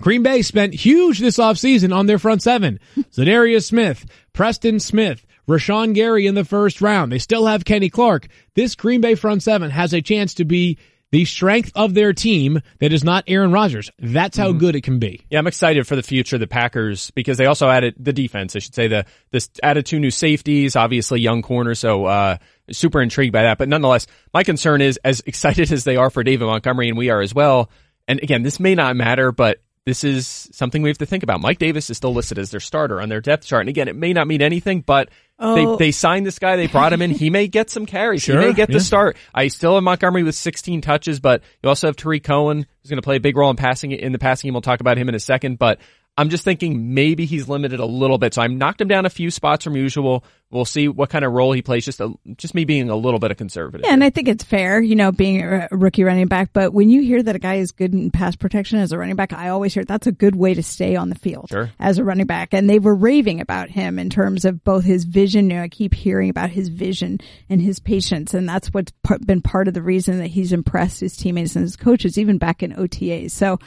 Green Bay spent huge this offseason on their front seven. [LAUGHS] Za'Darius Smith, Preston Smith, Rashan Gary in the first round. They still have Kenny Clark. This Green Bay front seven has a chance to be the strength of their team that is not Aaron Rodgers. That's how good it can be.
Yeah, I'm excited for the future of the Packers because they also added the defense. I should say the this added two new safeties, obviously young corner. So uh, super intrigued by that. But nonetheless, my concern is as [LAUGHS] excited as they are for David Montgomery, and we are as well. And again, this may not matter, but this is something we have to think about. Mike Davis is still listed as their starter on their depth chart, and again, it may not mean anything, but
Oh.
they they signed this guy, they brought him in. He may get some carries.
Sure,
he may get
yeah.
the start. I still have Montgomery with 16 touches, but you also have Tarik Cohen who's going to play a big role in passing in the passing game. We'll talk about him in a second, but I'm just thinking maybe he's limited a little bit. So I knocked him down a few spots from usual. We'll see what kind of role he plays. Just a, just me being a little bit of conservative.
Yeah, and I think it's fair, you know, being a a rookie running back. But when you hear that a guy is good in pass protection as a running back, I always hear that's a good way to stay on the field
Sure.
as a running back. And they were raving about him in terms of both his vision. You know, I keep hearing about his vision and his patience, and that's what's been part of the reason that he's impressed his teammates and his coaches, even back in OTAs. So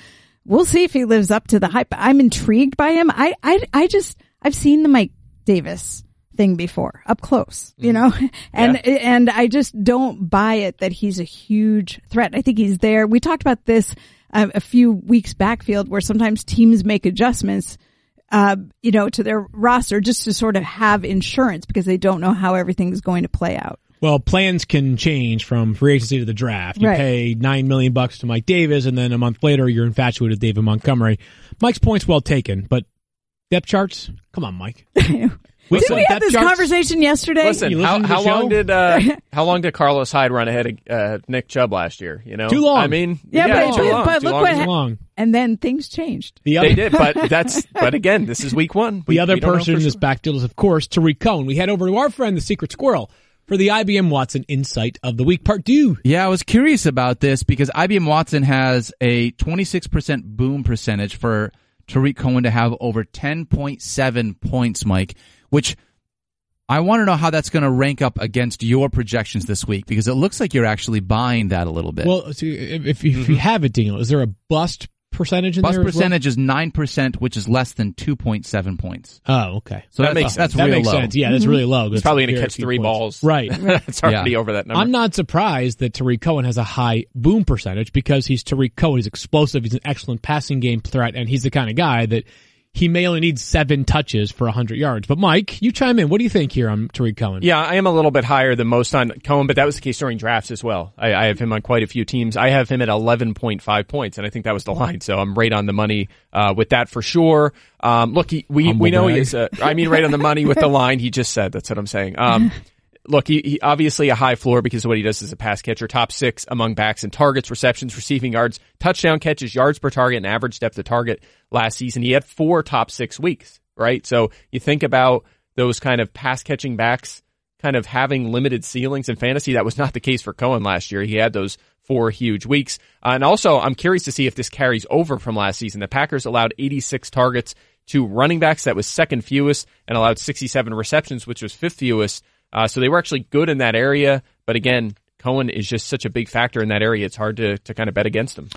we'll see if he lives up to the hype. I'm intrigued by him. I, I, I just, I've seen the Mike Davis thing before up close, you know, [LAUGHS] and, and I just don't buy it that he's a huge threat. I think he's there. We talked about this um, a few weeks backfield where sometimes teams make adjustments, uh, you know, to their roster just to sort of have insurance because they don't know how everything's going to play out.
Well, plans can change from free agency to the draft. You
Right.
pay nine million bucks to Mike Davis, and then a month later, you're infatuated with David Montgomery. Mike's point's well taken, but depth charts? Come on, Mike. [LAUGHS]
Didn't we have this
charts?
conversation yesterday?
Listen,
You
how,
listen to the
how long did uh, [LAUGHS] how long did Carlos Hyde run ahead of uh, Nick Chubb last year? You know,
Too long.
I mean,
Yeah, but-
too
but-
long.
but
Too
look
long
what
is-
ha-
Long.
and then things changed.
The other,
they did, but [LAUGHS] that's but again, this is week one. We-
the other
we don't know
person
for
in this
sure.
backfield is, of course, Tarik Cohen. We head over to our friend, the Secret Squirrel, for the IBM Watson Insight of the Week, part two.
Yeah, I was curious about this because IBM Watson has a 26% boom percentage for Tarik Cohen to have over 10.7 points, Mike, which I want to know how that's going to rank up against your projections this week because it looks like you're actually buying that a little bit.
Well, if, if you mm-hmm. have it, Daniel, is there a bust percentage in
Bust
there? as well?
percentage is 9%, which is less than 2.7 points.
Oh, okay.
So
That
that's,
makes
that's
that
real
makes
low.
sense. Yeah, that's mm-hmm. really low.
He's probably going to catch three balls.
Right. [LAUGHS]
it's already
Yeah.
over that number.
I'm not surprised that Tarik Cohen has a high boom percentage because he's Tarik Cohen. He's explosive. He's an excellent passing game threat, and he's the kind of guy that he may only need seven touches for 100 yards. But Mike, you chime in. What do you think here on Tarik Cohen?
Yeah, I am a little bit higher than most on Cohen, but that was the case during drafts as well. I, I have him on quite a few teams. I have him at 11.5 points, and I think that was the line. So I'm right on the money uh, with that for sure. Um, look, he, we
Humble
we know
brag.
he. Uh, I mean, right on the money with the [LAUGHS] line he just said. That's what I'm saying. Um, look, he, he obviously a high floor because of what he does as a pass catcher. Top six among backs in targets, receptions, receiving yards, touchdown catches, yards per target, and average depth of target last season. He had four top six weeks, right? So you think about those kind of pass catching backs kind of having limited ceilings in fantasy. That was not the case for Cohen last year. He had those four huge weeks. Uh, and also, I'm curious to see if this carries over from last season. The Packers allowed 86 targets to running backs. That was second fewest and allowed 67 receptions, which was fifth fewest. Uh, so they were actually good in that area. But again, Cohen is just such a big factor in that area. It's hard to, to kind of bet against him.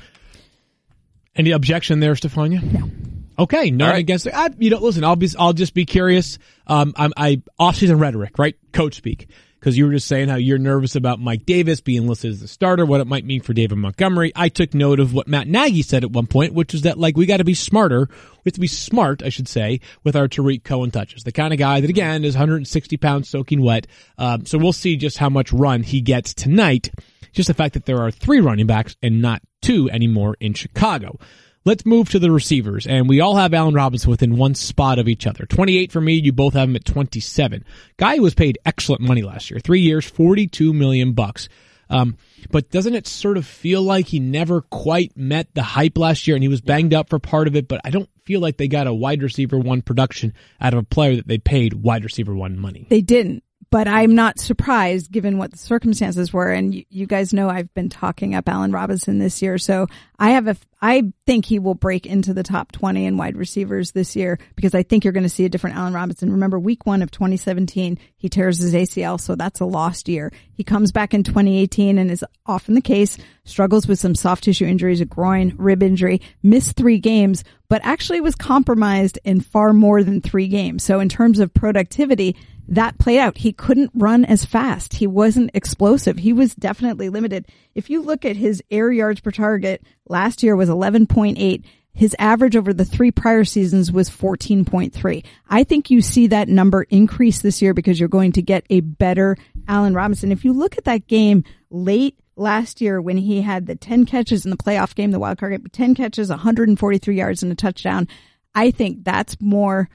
Any objection there, Stefania? No. Okay, none
All right.
against it. I, you know, listen, I'll be, I'll just be curious. Um, I'm, I off-season rhetoric, right? Coach speak. Because you were just saying how you're nervous about Mike Davis being listed as the starter, what it might mean for David Montgomery. I took note of what Matt Nagy said at one point, which was that like we got to be smarter. We have to be smart, I should say, with our Tarik Cohen touches. The kind of guy that again is 160 pounds soaking wet. Um, so we'll see just how much run he gets tonight. Just the fact that there are three running backs and not two anymore in Chicago. Let's move to the receivers, and we all have Allen Robinson within one spot of each other. 28 for me, you both have him at 27. Guy was paid excellent money last year. Three years, 42 million bucks. Um, but doesn't it sort of feel like he never quite met the hype last year and he was banged up for part of it, but I don't feel like they got a wide receiver one production out of a player that they paid wide receiver one money.
They didn't, but I'm not surprised given what the circumstances were. And you, you guys know I've been talking up Allen Robinson this year. So I have a, I think he will break into the top 20 in wide receivers this year because I think you're going to see a different Allen Robinson. Remember week one of 2017, he tears his ACL. So that's a lost year. He comes back in 2018 and is often the case, struggles with some soft tissue injuries, a groin, rib injury, missed three games, but actually was compromised in far more than three games. So in terms of productivity, that played out. He couldn't run as fast. He wasn't explosive. He was definitely limited. If you look at his air yards per target, last year was 11.8. His average over the three prior seasons was 14.3. I think you see that number increase this year because you're going to get a better Allen Robinson. If you look at that game late last year when he had the 10 catches in the playoff game, the wild card game, 10 catches, 143 yards and a touchdown, I think that's more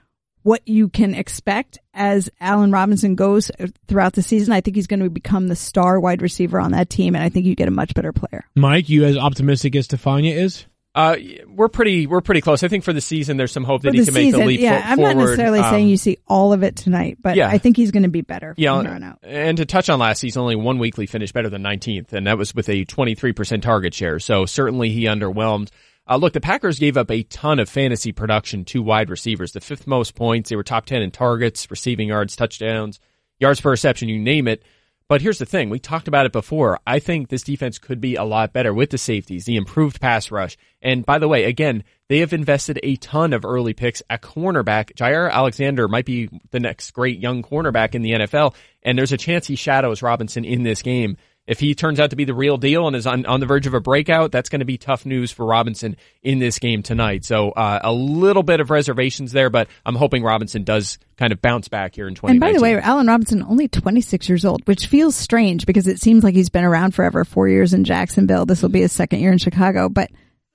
what you can expect as Allen Robinson goes throughout the season. I think he's going to become the star wide receiver on that team, and I think you get a much better player.
Mike, you as optimistic as Stefania is?
Uh, we're pretty we're pretty close. I think for the season, there's some hope that he can
season,
make the leap
yeah,
fo-
I'm
forward.
not necessarily
Um,
saying you see all of it tonight, but
yeah.
I think he's going to be better
Yeah,
from here out.
and to touch on last season, only one weekly finished better than 19th, and that was with a 23% target share. So certainly he underwhelmed. Uh, look, the Packers gave up a ton of fantasy production to wide receivers. The fifth most points. They were top 10 in targets, receiving yards, touchdowns, yards per reception, you name it. But here's the thing. We talked about it before. I think this defense could be a lot better with the safeties, the improved pass rush. And by the way, again, they have invested a ton of early picks at cornerback. Jaire Alexander might be the next great young cornerback in the NFL. And there's a chance he shadows Robinson in this game. If he turns out to be the real deal and is on, on the verge of a breakout, that's going to be tough news for Robinson in this game tonight. So uh, a little bit of reservations there, but I'm hoping Robinson does kind of bounce back here in 2019.
And by the way, Allen Robinson only 26 years old, which feels strange because it seems like he's been around forever. Four years in Jacksonville. This will be his second year in Chicago, but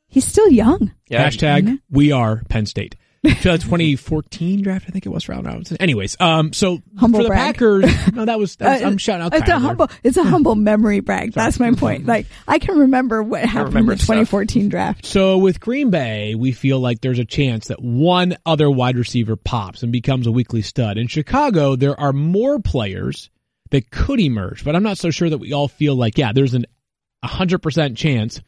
he's still young.
Yeah.
Hashtag we are Penn State. 2014 draft, I think it was for Allen Robinson. Anyways, um, so
Humble
for the
brag.
Packers, [LAUGHS] no, that was, that was I'm shouting out.
It's a humble. It's a humble [LAUGHS] memory brag. That's my point. [LAUGHS] Like I can remember what happened
remember
in the
stuff.
2014 draft.
So with Green Bay, we feel like there's a chance that one other wide receiver pops and becomes a weekly stud. In Chicago, there are more players that could emerge, but I'm not so sure that we all feel like, yeah, there's an 100% chance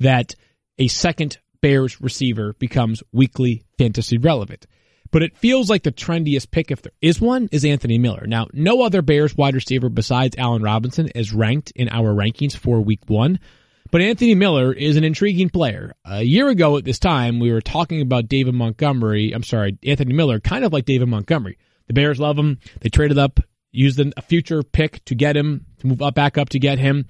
that a second Bears receiver becomes weekly fantasy relevant. But it feels like the trendiest pick, if there is one, is Anthony Miller. Now, no other Bears wide receiver besides Allen Robinson is ranked in our rankings for week one. But Anthony Miller is an intriguing player. A year ago at this time, we were talking about David Montgomery. I'm sorry, Anthony Miller, kind of like David Montgomery. The Bears love him. They traded up, used a future pick to get him, to move up back up to get him.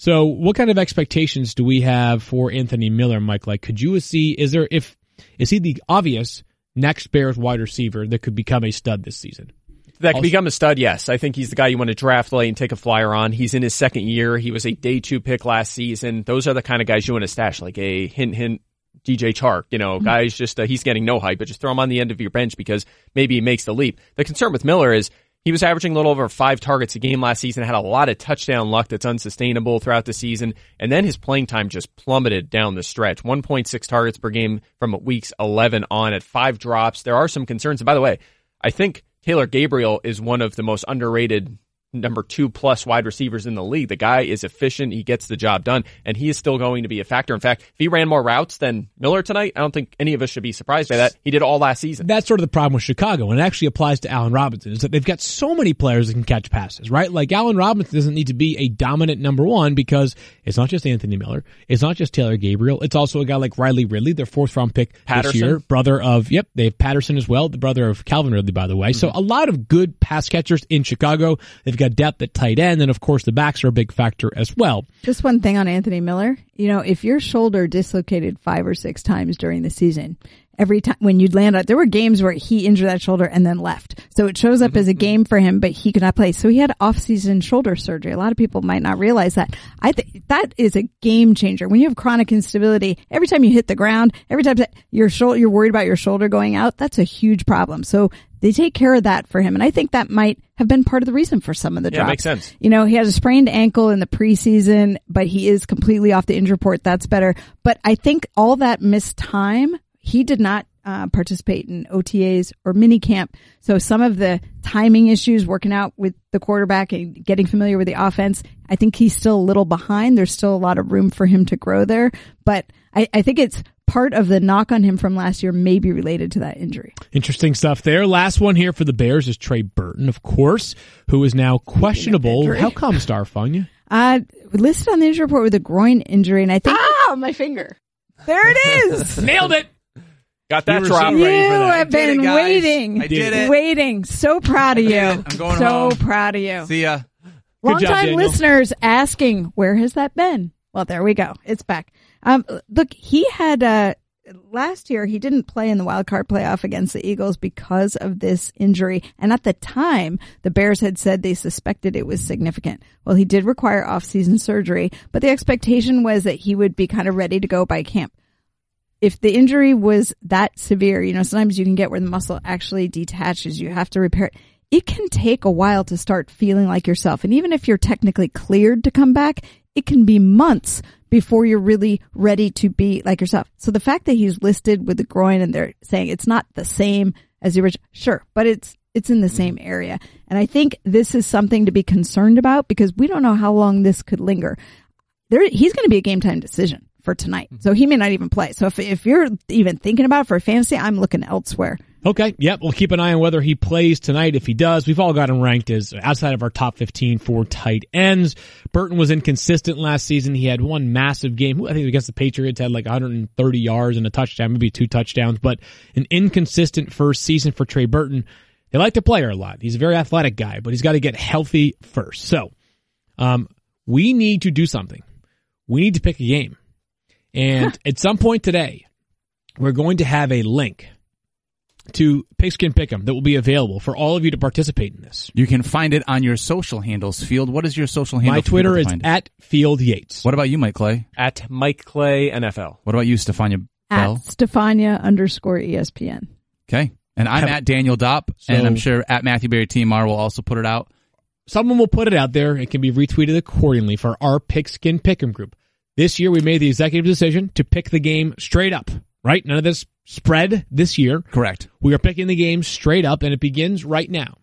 So, what kind of expectations do we have for Anthony Miller, Mike? Like, could you see? Is there if is he the obvious next Bears wide receiver that could become a stud this season?
That can
Also-
become a stud, yes. I think he's the guy you want to draft late and take a flyer on. He's in his second year. He was a day two pick last season. Those are the kind of guys you want to stash, like a hint, hint, DJ Chark. You know, guys just, uh, he's getting no hype, but just throw him on the end of your bench because maybe he makes the leap. The concern with Miller is he was averaging a little over five targets a game last season, had a lot of touchdown luck that's unsustainable throughout the season, and then his playing time just plummeted down the stretch. 1.6 targets per game from weeks 11 on at five drops. There are some concerns. And by the way, I think Taylor Gabriel is one of the most underrated number two plus wide receivers in the league. The guy is efficient. He gets the job done and he is still going to be a factor. In fact, if he ran more routes than Miller tonight, I don't think any of us should be surprised by that. He did all last season.
That's sort of the problem with Chicago, and it actually applies to Allen Robinson, is that they've got so many players that can catch passes, right? Like Allen Robinson doesn't need to be a dominant number one because it's not just Anthony Miller, it's not just Taylor Gabriel, it's also a guy like Riley Ridley, their fourth round pick this year, brother of yep, they have Patterson as well, the brother of Calvin Ridley, by the way. So mm-hmm. a lot of good pass catchers in Chicago. They've got got depth at tight end, and of course the backs are a big factor as well.
Just one thing on Anthony Miller. You know, if your shoulder dislocated five or six times during the season, every time when you'd land out, there were games where he injured that shoulder and then left. So it shows up mm-hmm. as a game mm-hmm. for him, but he could not play. So he had off-season shoulder surgery. A lot of people might not realize that. I think that is a game changer. When you have chronic instability, every time you hit the ground, every time that your shoulder, you're worried about your shoulder going out, that's a huge problem. So they take care of that for him. And I think that might have been part of the reason for some of the
Yeah,
drops.
makes sense.
You know, he has a sprained ankle in the preseason, but he is completely off the injury report. That's better. But I think all that missed time, he did not uh, participate in OTAs or mini camp. So some of the timing issues working out with the quarterback and getting familiar with the offense, I think he's still a little behind. There's still a lot of room for him to grow there. But I, I think it's part of the knock on him from last year may be related to that injury.
Interesting stuff there. Last one here for the Bears is Trey Burton, of course, who is now questionable. How come, Starfanya? [LAUGHS]
Uh, listed on the injury report with a groin injury, and I think
Oh, my finger.
there it is. [LAUGHS]
Nailed it.
Got that
You
drop.
so
You
that.
have
did it,
been waiting.
I did it.
Waiting. So proud of you.
I'm going
so
home.
proud of you.
See ya.
Long time listeners asking, where has that been? Well, there we go. It's back. Um, look, he had, uh, last year he didn't play in the wild card playoff against the Eagles because of this injury. And at the time, the Bears had said they suspected it was significant. Well, he did require off-season surgery, but the expectation was that he would be kind of ready to go by camp if the injury was that severe, you know, sometimes you can get where the muscle actually detaches. You have to repair it. It can take a while to start feeling like yourself. And even if you're technically cleared to come back, it can be months before you're really ready to be like yourself. So the fact that he's listed with the groin and they're saying it's not the same as the original, sure, but it's, it's in the mm-hmm. same area. And I think this is something to be concerned about because we don't know how long this could linger there he's going to be a game time decision for tonight. Mm-hmm. So he may not even play. So if if you're even thinking about it for fantasy, I'm looking elsewhere.
Okay. Yep. We'll keep an eye on whether he plays tonight. If he does, we've all got him ranked as outside of our top 15 for tight ends. Burton was inconsistent last season. He had one massive game. I think against the Patriots had like 130 yards and a touchdown, maybe two touchdowns, but an inconsistent first season for Trey Burton. They like the player a lot. He's a very athletic guy, but he's got to get healthy first. So, um, we need to do something. We need to pick a game. And [LAUGHS] at some point today, we're going to have a link to Pigskin Pick'em that will be available for all of you to participate in this.
You can find it on your social handles. Field, what is your social handle?
My Twitter is at Field Yates.
What about you, Mike Clay?
At Mike Clay NFL.
What about you, Stefania
At Stefania underscore ESPN.
Okay. And I'm
Have-
at Daniel Dopp,
So-
and I'm sure at Matthew Berry TMR will also put it out.
Someone will put it out there. It can be retweeted accordingly for our Pigskin Pick'em group. This year we made the executive decision to pick the game straight up, right? None of this spread this year.
Correct.
We are picking the game straight up, and it begins right now.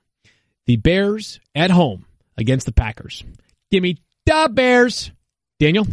The Bears at home against the Packers. Give me the Bears. Daniel,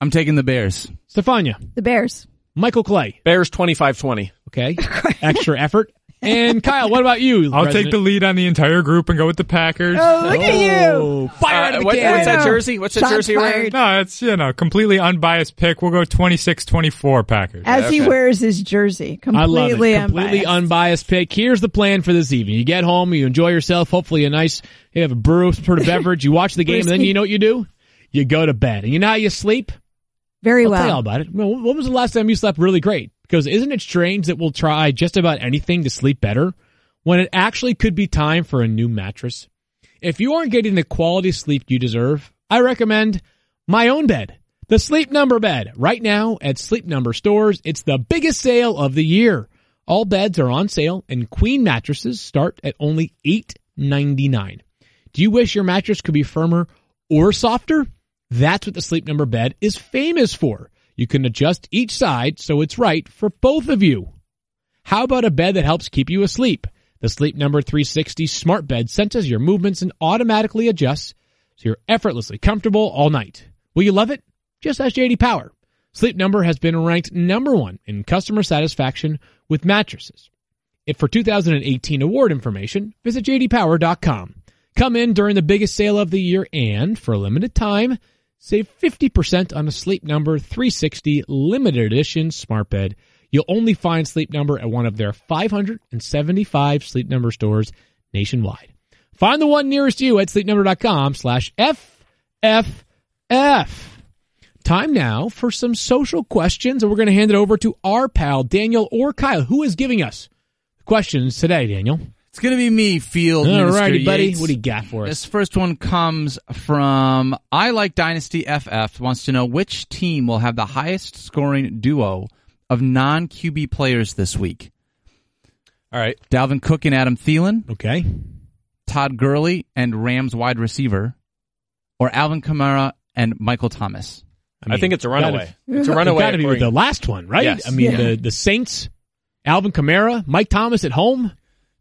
I'm taking the Bears.
Stefania,
The Bears.
Michael Clay.
Bears 25-20.
Okay. [LAUGHS] Extra effort. And Kyle, what about you?
I'll take the lead on the entire group and go with the Packers.
Oh, look at you.
Oh, fire out
Uh,
of the
what- what's that jersey? What's that jersey wearing?
fired.
No, it's, you know, completely unbiased pick. We'll go 26-24 Packers.
As he
okay.
wears his jersey.
I love it.
Completely
Completely
unbiased.
unbiased pick. Here's the plan for this evening. You get home, you enjoy yourself, hopefully a nice, you have a brew, some sort of [LAUGHS] beverage, you watch the game, and then you know what you do? You go to bed. And you know how you sleep?
Very
I'll tell you all about it. Well, when was the last time you slept really great? Because isn't it strange that we'll try just about anything to sleep better when it actually could be time for a new mattress? If you aren't getting the quality sleep you deserve, I recommend my own bed, the Sleep Number bed. Right now at Sleep Number stores, it's the biggest sale of the year. All beds are on sale and queen mattresses start at only $8.99. Do you wish your mattress could be firmer or softer? That's what the Sleep Number bed is famous for. You can adjust each side so it's right for both of you. How about a bed that helps keep you asleep? The Sleep Number 360 smart bed senses your movements and automatically adjusts so you're effortlessly comfortable all night. Will you love it? Just ask JD Power. Sleep Number has been ranked number one in customer satisfaction with mattresses. If for 2018 award information, visit jdpower.com. Come in during the biggest sale of the year and, for a limited time, save 50% on a Sleep Number 360 limited edition smart bed. You'll only find Sleep Number at one of their 575 Sleep Number stores nationwide. Find the one nearest you at sleepnumber.com slash FFF. Time now for some social questions, and we're going to hand it over to our pal, Daniel or Kyle, who is giving us questions today, Daniel.
It's going to be me, Field.
All righty, buddy.
Yates.
What do you got for us?
This first one comes from I like Dynasty FF. Wants to know which team will have the highest scoring duo of non QB players this week.
All right.
Dalvin Cook and Adam Thielen,
Okay.
Todd Gurley and Rams wide receiver, or Alvin Kamara and Michael Thomas.
I, think it's a runaway. it's a
Got
runaway.
to be the last one, right?
Yes.
I mean,
Yeah.
the the Saints, Alvin Kamara, Mike Thomas at home.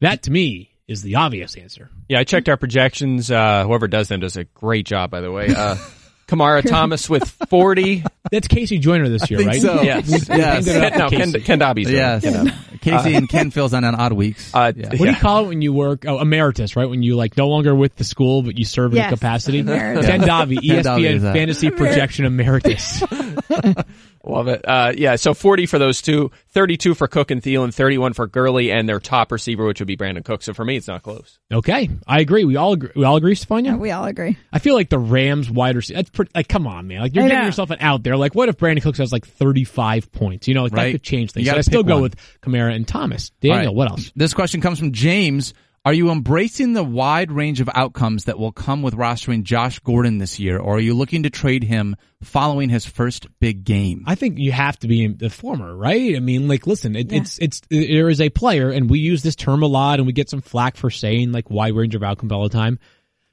That to me is the obvious answer.
Yeah, I checked our projections. Uh, whoever does them does a great job, by the way. Uh, [LAUGHS] Kamara Thomas with 40.
That's Casey Joyner this year,
think
right?
so.
Yes.
We- we
Yes.
Ken, no, Ken,
Casey.
Ken Dobby's doing it.
Yes. [LAUGHS] Casey and Ken fills on on odd weeks.
Uh,
Yeah.
What do you call it when you work? Oh, emeritus, right? When you like no longer with the school, but you serve in a capacity.
emeritus.
Ken Davi,
Ken Davi
ESPN
is that.
fantasy projection emeritus. [LAUGHS]
Love it. Uh, yeah, so 40 for those two, 32 for Cook and Thielen, 31 for Gurley, and their top receiver, which would be Brandin Cook. So for me, it's not close.
Okay, I agree. We all agree. We all agree, Stefania.
Yeah, we all agree.
I feel like the Rams wide receiver. That's pretty, like, come on, man. Like you're
I
giving
know.
yourself an out there. Like, what if Brandin Cooks has like 35 points? You know, like, that could change things.
You
So
gotta
I still
pick
go
one.
with Kamara and Thomas. Daniel,
All right.
what else?
This question comes from James. Are you embracing the wide range of outcomes that will come with rostering Josh Gordon this year, or are you looking to trade him following his first big game?
I think you have to be the former, right? I mean, like, listen, it,
Yeah.
it's it's there is a player, and we use this term a lot, and we get some flack for saying like wide range of outcomes all the time.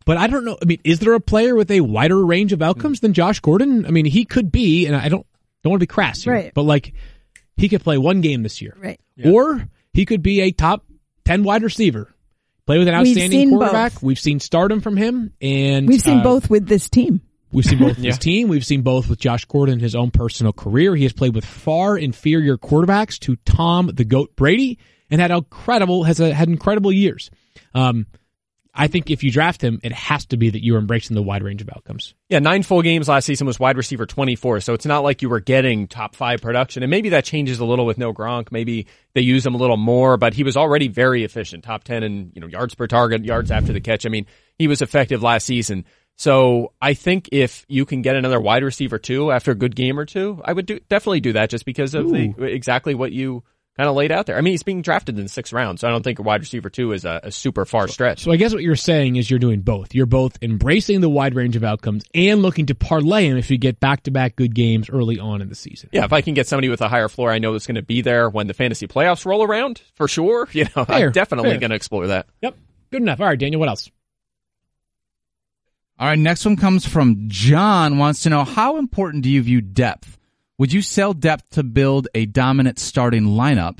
But I don't know. I mean, is there a player with a wider range of outcomes than Josh Gordon? I mean, he could be, and I don't don't want to be crass here,
Right.
but like he could play one game this year,
Right.
or he could be a top ten wide receiver, play with an
We've
outstanding
seen
quarterback.
both.
We've seen stardom from him, and
We've seen
uh,
both with this team.
We've seen both [LAUGHS] with
Yeah.
his team. We've seen both with Josh Gordon in his own personal career. He has played with far inferior quarterbacks to Tom the Goat Brady and had incredible has a, had incredible years. Um, I think if you draft him, it has to be that you're embracing the wide range of outcomes.
Yeah, nine full games last season was wide receiver 24. So it's not like you were getting top five production. And maybe that changes a little with no Gronk. Maybe they use him a little more, but he was already very efficient. Top 10 in, you know, yards per target, yards after the catch. I mean, he was effective last season. So I think if you can get another wide receiver too after a good game or two, I would do, definitely do that just because of the, exactly what you kind of laid out there. I mean, he's being drafted in the sixth round. So I don't think a wide receiver two is a, a super far stretch.
So I guess what you're saying is you're doing both. You're both embracing the wide range of outcomes and looking to parlay him if you get back to back good games early on in the season.
Yeah, if I can get somebody with a higher floor, I know that's going to be there when the fantasy playoffs roll around for sure. [LAUGHS] You know,
Fair,
I'm definitely going to explore that.
Yep. Good enough. All right, Daniel, what else?
All right, next one comes from John. Wants to know how important do you view depth? Would you sell depth to build a dominant starting lineup,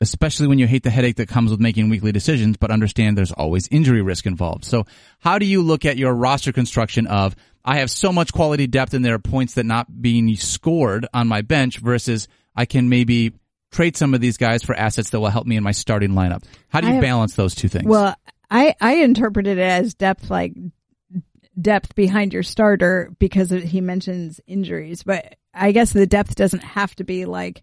especially when you hate the headache that comes with making weekly decisions, but understand there's always injury risk involved? So, how do you look at your roster construction of I have so much quality depth and there are points that not being scored on my bench versus I can maybe trade some of these guys for assets that will help me in my starting lineup? How do you
have-
balance those two things?
Well, I I interpreted it as depth, like depth behind your starter because he mentions injuries, but I guess the depth doesn't have to be like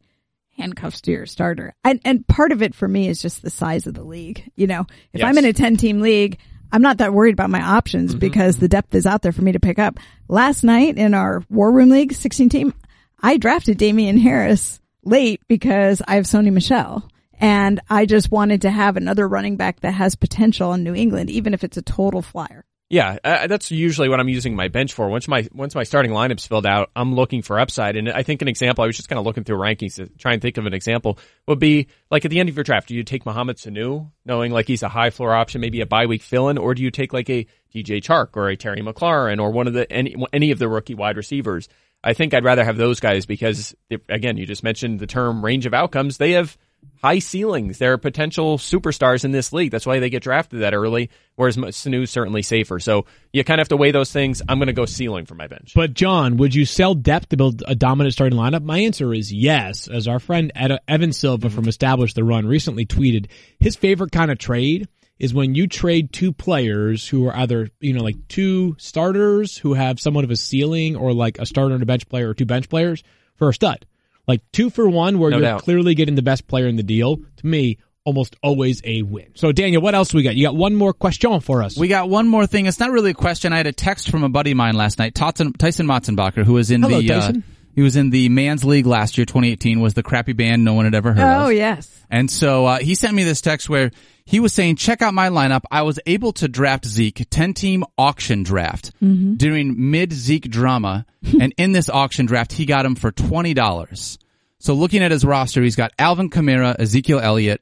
handcuffs to your starter. And and part of it for me is just the size of the league. You know, if
Yes.
I'm in a 10 team league, I'm not that worried about my options mm-hmm. because the depth is out there for me to pick up. Last night in our War Room League 16 team, I drafted Damien Harris late because I have Sony Michel. And I just wanted to have another running back that has potential in New England, even if it's a total flyer.
Yeah, uh, that's usually what I'm using my bench for. Once my once my starting lineup's filled out, I'm looking for upside. And I think an example, I was just kind of looking through rankings to try and think of an example, would be like at the end of your draft, do you take Mohamed Sanu, knowing like he's a high floor option, maybe a bye week fill in, or do you take like a DJ Chark or a Terry McLaurin or one of the any any of the rookie wide receivers? I think I'd rather have those guys because again, you just mentioned the term range of outcomes. They have high ceilings. There are potential superstars in this league. That's why they get drafted that early. Whereas Sanu's certainly safer. So you kind of have to weigh those things. I'm going to go ceiling for my bench.
But John, would you sell depth to build a dominant starting lineup? My answer is yes. As our friend Evan Silva from Establish the Run recently tweeted, his favorite kind of trade is when you trade two players who are either, you know, like two starters who have somewhat of a ceiling or like a starter and a bench player or two bench players for a stud. Like two for one where
No
you're
doubt.
clearly getting the best player in the deal. To me, almost always a win. So Daniel, what else we got? You got one more question for us.
We got one more thing. It's not really a question. I had a text from a buddy of mine last night, Tyson, Tyson Motzenbacher, who was in
Hello,
the uh,
Tyson.
He was in the Man's League last year, 2018. Was the crappy band no one had ever heard of.
Oh yes.
And so uh, he sent me this text where he was saying, check out my lineup. I was able to draft Zeke, 10 team auction draft during mid Zeke drama. [LAUGHS] and in this auction draft, he got him for $20. So looking at his roster, he's got Alvin Kamara, Ezekiel Elliott,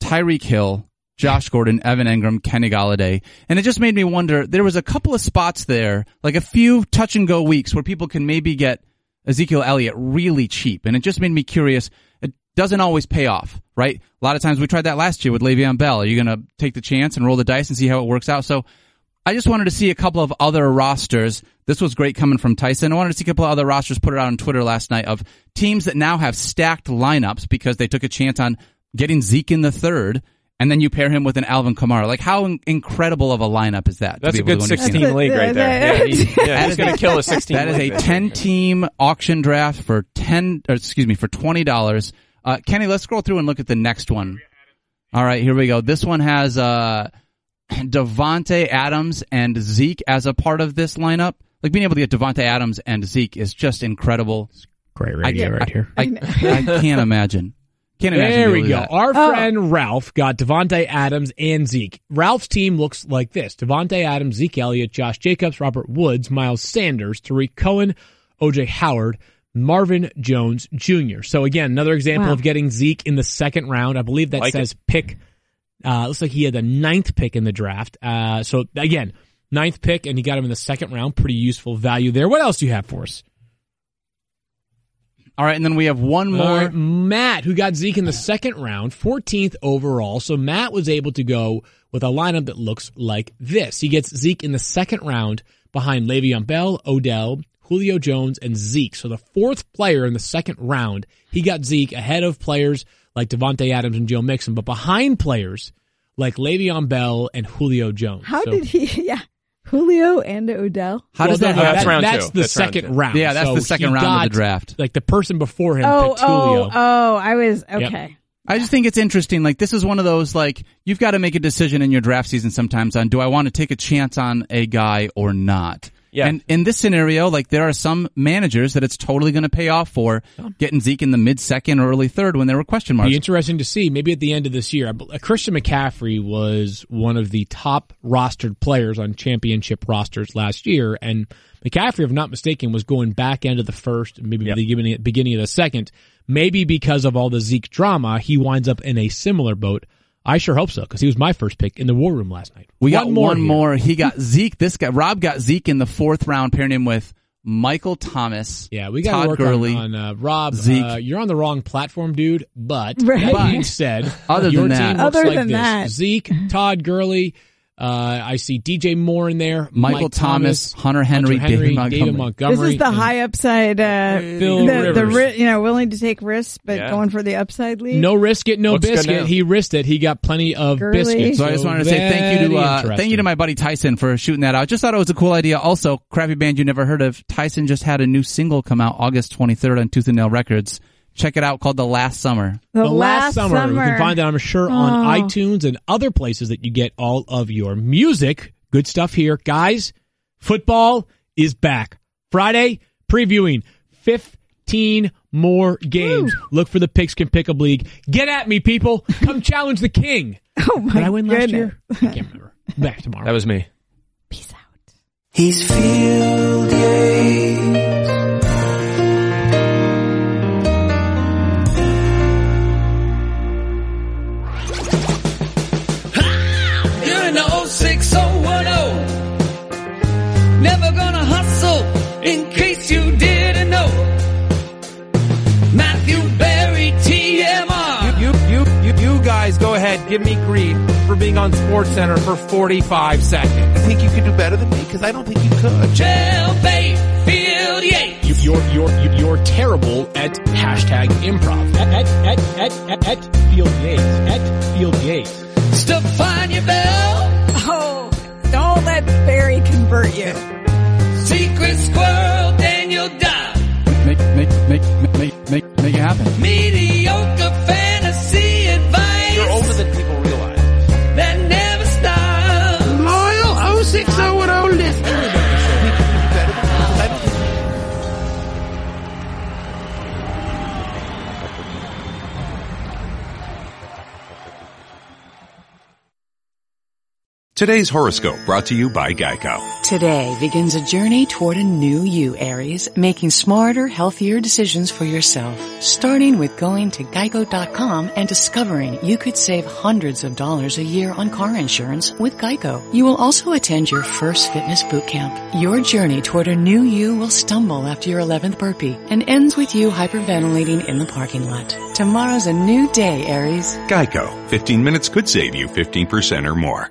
Tyreek Hill, Josh Gordon, Evan Engram, Kenny Golladay. And it just made me wonder, there was a couple of spots there, like a few touch and go weeks where people can maybe get Ezekiel Elliott really cheap. And it just made me curious. It doesn't always pay off, right? A lot of times we tried that last year with Le'Veon Bell. Are you going to take the chance and roll the dice and see how it works out? So I just wanted to see a couple of other rosters. This was great coming from Tyson. I wanted to see a couple of other rosters put it out on Twitter last night of teams that now have stacked lineups because they took a chance on getting Zeke in the third. And then you pair him with an Alvin Kamara. Like, how in- incredible of a lineup is that? to
That's
be
a good
to
16
That's
league right there. Yeah, he- yeah, he's going to kill a 16
That is
league
a 10 team auction draft for 10, or excuse me, for $20. Uh, Kenny, let's scroll through and look at the next one. All right, here we go. This one has, uh, [CLEARS THROAT] Davante Adams and Zeke as a part of this lineup. Like being able to get Davante Adams and Zeke is just incredible.
Great
I,
radio right here.
I, I can't imagine. Can't imagine.
There we
able to do
go.
that.
Our
Oh.
friend Ralph got Davante Adams and Zeke. Ralph's team looks like this: Davante Adams, Zeke Elliott, Josh Jacobs, Robert Woods, Miles Sanders, Tarik Cohen, OJ Howard, Marvin Jones Jr. So again, another example
Wow.
of getting Zeke in the second round. I believe that
Like
says pick. Uh, looks like he had the ninth pick in the draft. Uh, so again, ninth pick, and he got him in the second round. Pretty useful value there. What else do you have for us?
All right, and then we have one more.
right, Matt, who got Zeke in the second round, 14th overall. So Matt was able to go with a lineup that looks like this. He gets Zeke in the second round behind Le'Veon Bell, Odell, Julio Jones, and Zeke. So the fourth player in the second round, he got Zeke ahead of players like Davante Adams and Joe Mixon, but behind players like Le'Veon Bell and Julio Jones.
How
So-
did he? [LAUGHS] Yeah, Julio and Odell.
How does
Well,
that
no,
happen?
That's round
That's
two.
the
That's round
second
two.
round.
Yeah, that's
So
the second
he
round of the draft.
Like the person before him
Oh,
picked Julio.
oh, oh! I was okay.
I just think it's interesting. Like this is one of those like you've got to make a decision in your draft season sometimes on do I want to take a chance on a guy or not.
Yeah.
And in this scenario, like there are some managers that it's totally going to pay off for getting Zeke in the mid second or early third when there were question marks.
Be interesting to see. Maybe at the end of this year, I bel- uh, Christian McCaffrey was one of the top rostered players on championship rosters last year, and McCaffrey, if I'm not mistaken, was going back end of the first, maybe the beginning beginning of the second. Maybe because of all the Zeke drama, he winds up in a similar boat. I sure hope so because he was my first pick in the war room last night.
we got one
here.
more. He got Zeke. This guy, Rob got Zeke in the fourth round, pairing him with Michael Thomas.
Yeah, we got to work
Gurley.
on, on uh, Rob.
Zeke.
Uh, you're on the wrong platform, dude. But
Right.
that being said,
Other
your
than
team
that-
looks
Other
like
than
this:
that.
Zeke, Todd Gurley. Uh, I see DJ Moore in there.
Michael
Mike
Thomas, Hunter Henry,
Hunter
David Montgomery.
David Montgomery.
This is the high upside. Uh,
Phil
the, the
Rivers.
ri- you know willing to take risks, but
Yeah.
going for the upside league.
No risk it, no
Looks
biscuit. He risked it. He got plenty of
Gurley.
biscuits.
So I just wanted to say thank you to uh, thank you to my buddy Tyson for shooting that out. Just thought it was a cool idea. Also, crappy band you never heard of. Tyson just had a new single come out August 23rd on Tooth and Nail Records. Check it out called The Last Summer.
the,
the last summer. You can find that, I'm sure, on
Oh.
iTunes and other places that you get all of your music. Good stuff here. Guys, football is back. Friday, previewing 15 more games. Look for the Pigskin Pick'em League. Get at me, people. Come [LAUGHS] challenge the king.
Oh my
Did I win last
goodness.
year? I can't remember. [LAUGHS] Back tomorrow.
That was me.
Peace out.
He's field Yates.
Give me grief for being on Sports Center for 45 seconds.
I think you could do better than me because I don't think you could.
Jailbait, Field Yates.
You- You're, you're, you're, you're terrible at hashtag improv. At, at, at, at, at, at Field Yates. At Field Yates.
Stefania Bell.
Oh, don't let Berry convert you.
Secret Squirrel, Daniel Dopp.
Make make make make make, make it happen.
Mediocre
Today's horoscope brought to you by Geico.
Today begins a journey toward a new you, Aries, making smarter, healthier decisions for yourself. Starting with going to geico.com and discovering you could save hundreds of dollars a year on car insurance with Geico. You will also attend your first fitness boot camp. Your journey toward a new you will stumble after your 11th burpee and ends with you hyperventilating in the parking lot. Tomorrow's a new day, Aries.
Geico. 15 minutes could save you 15% or more.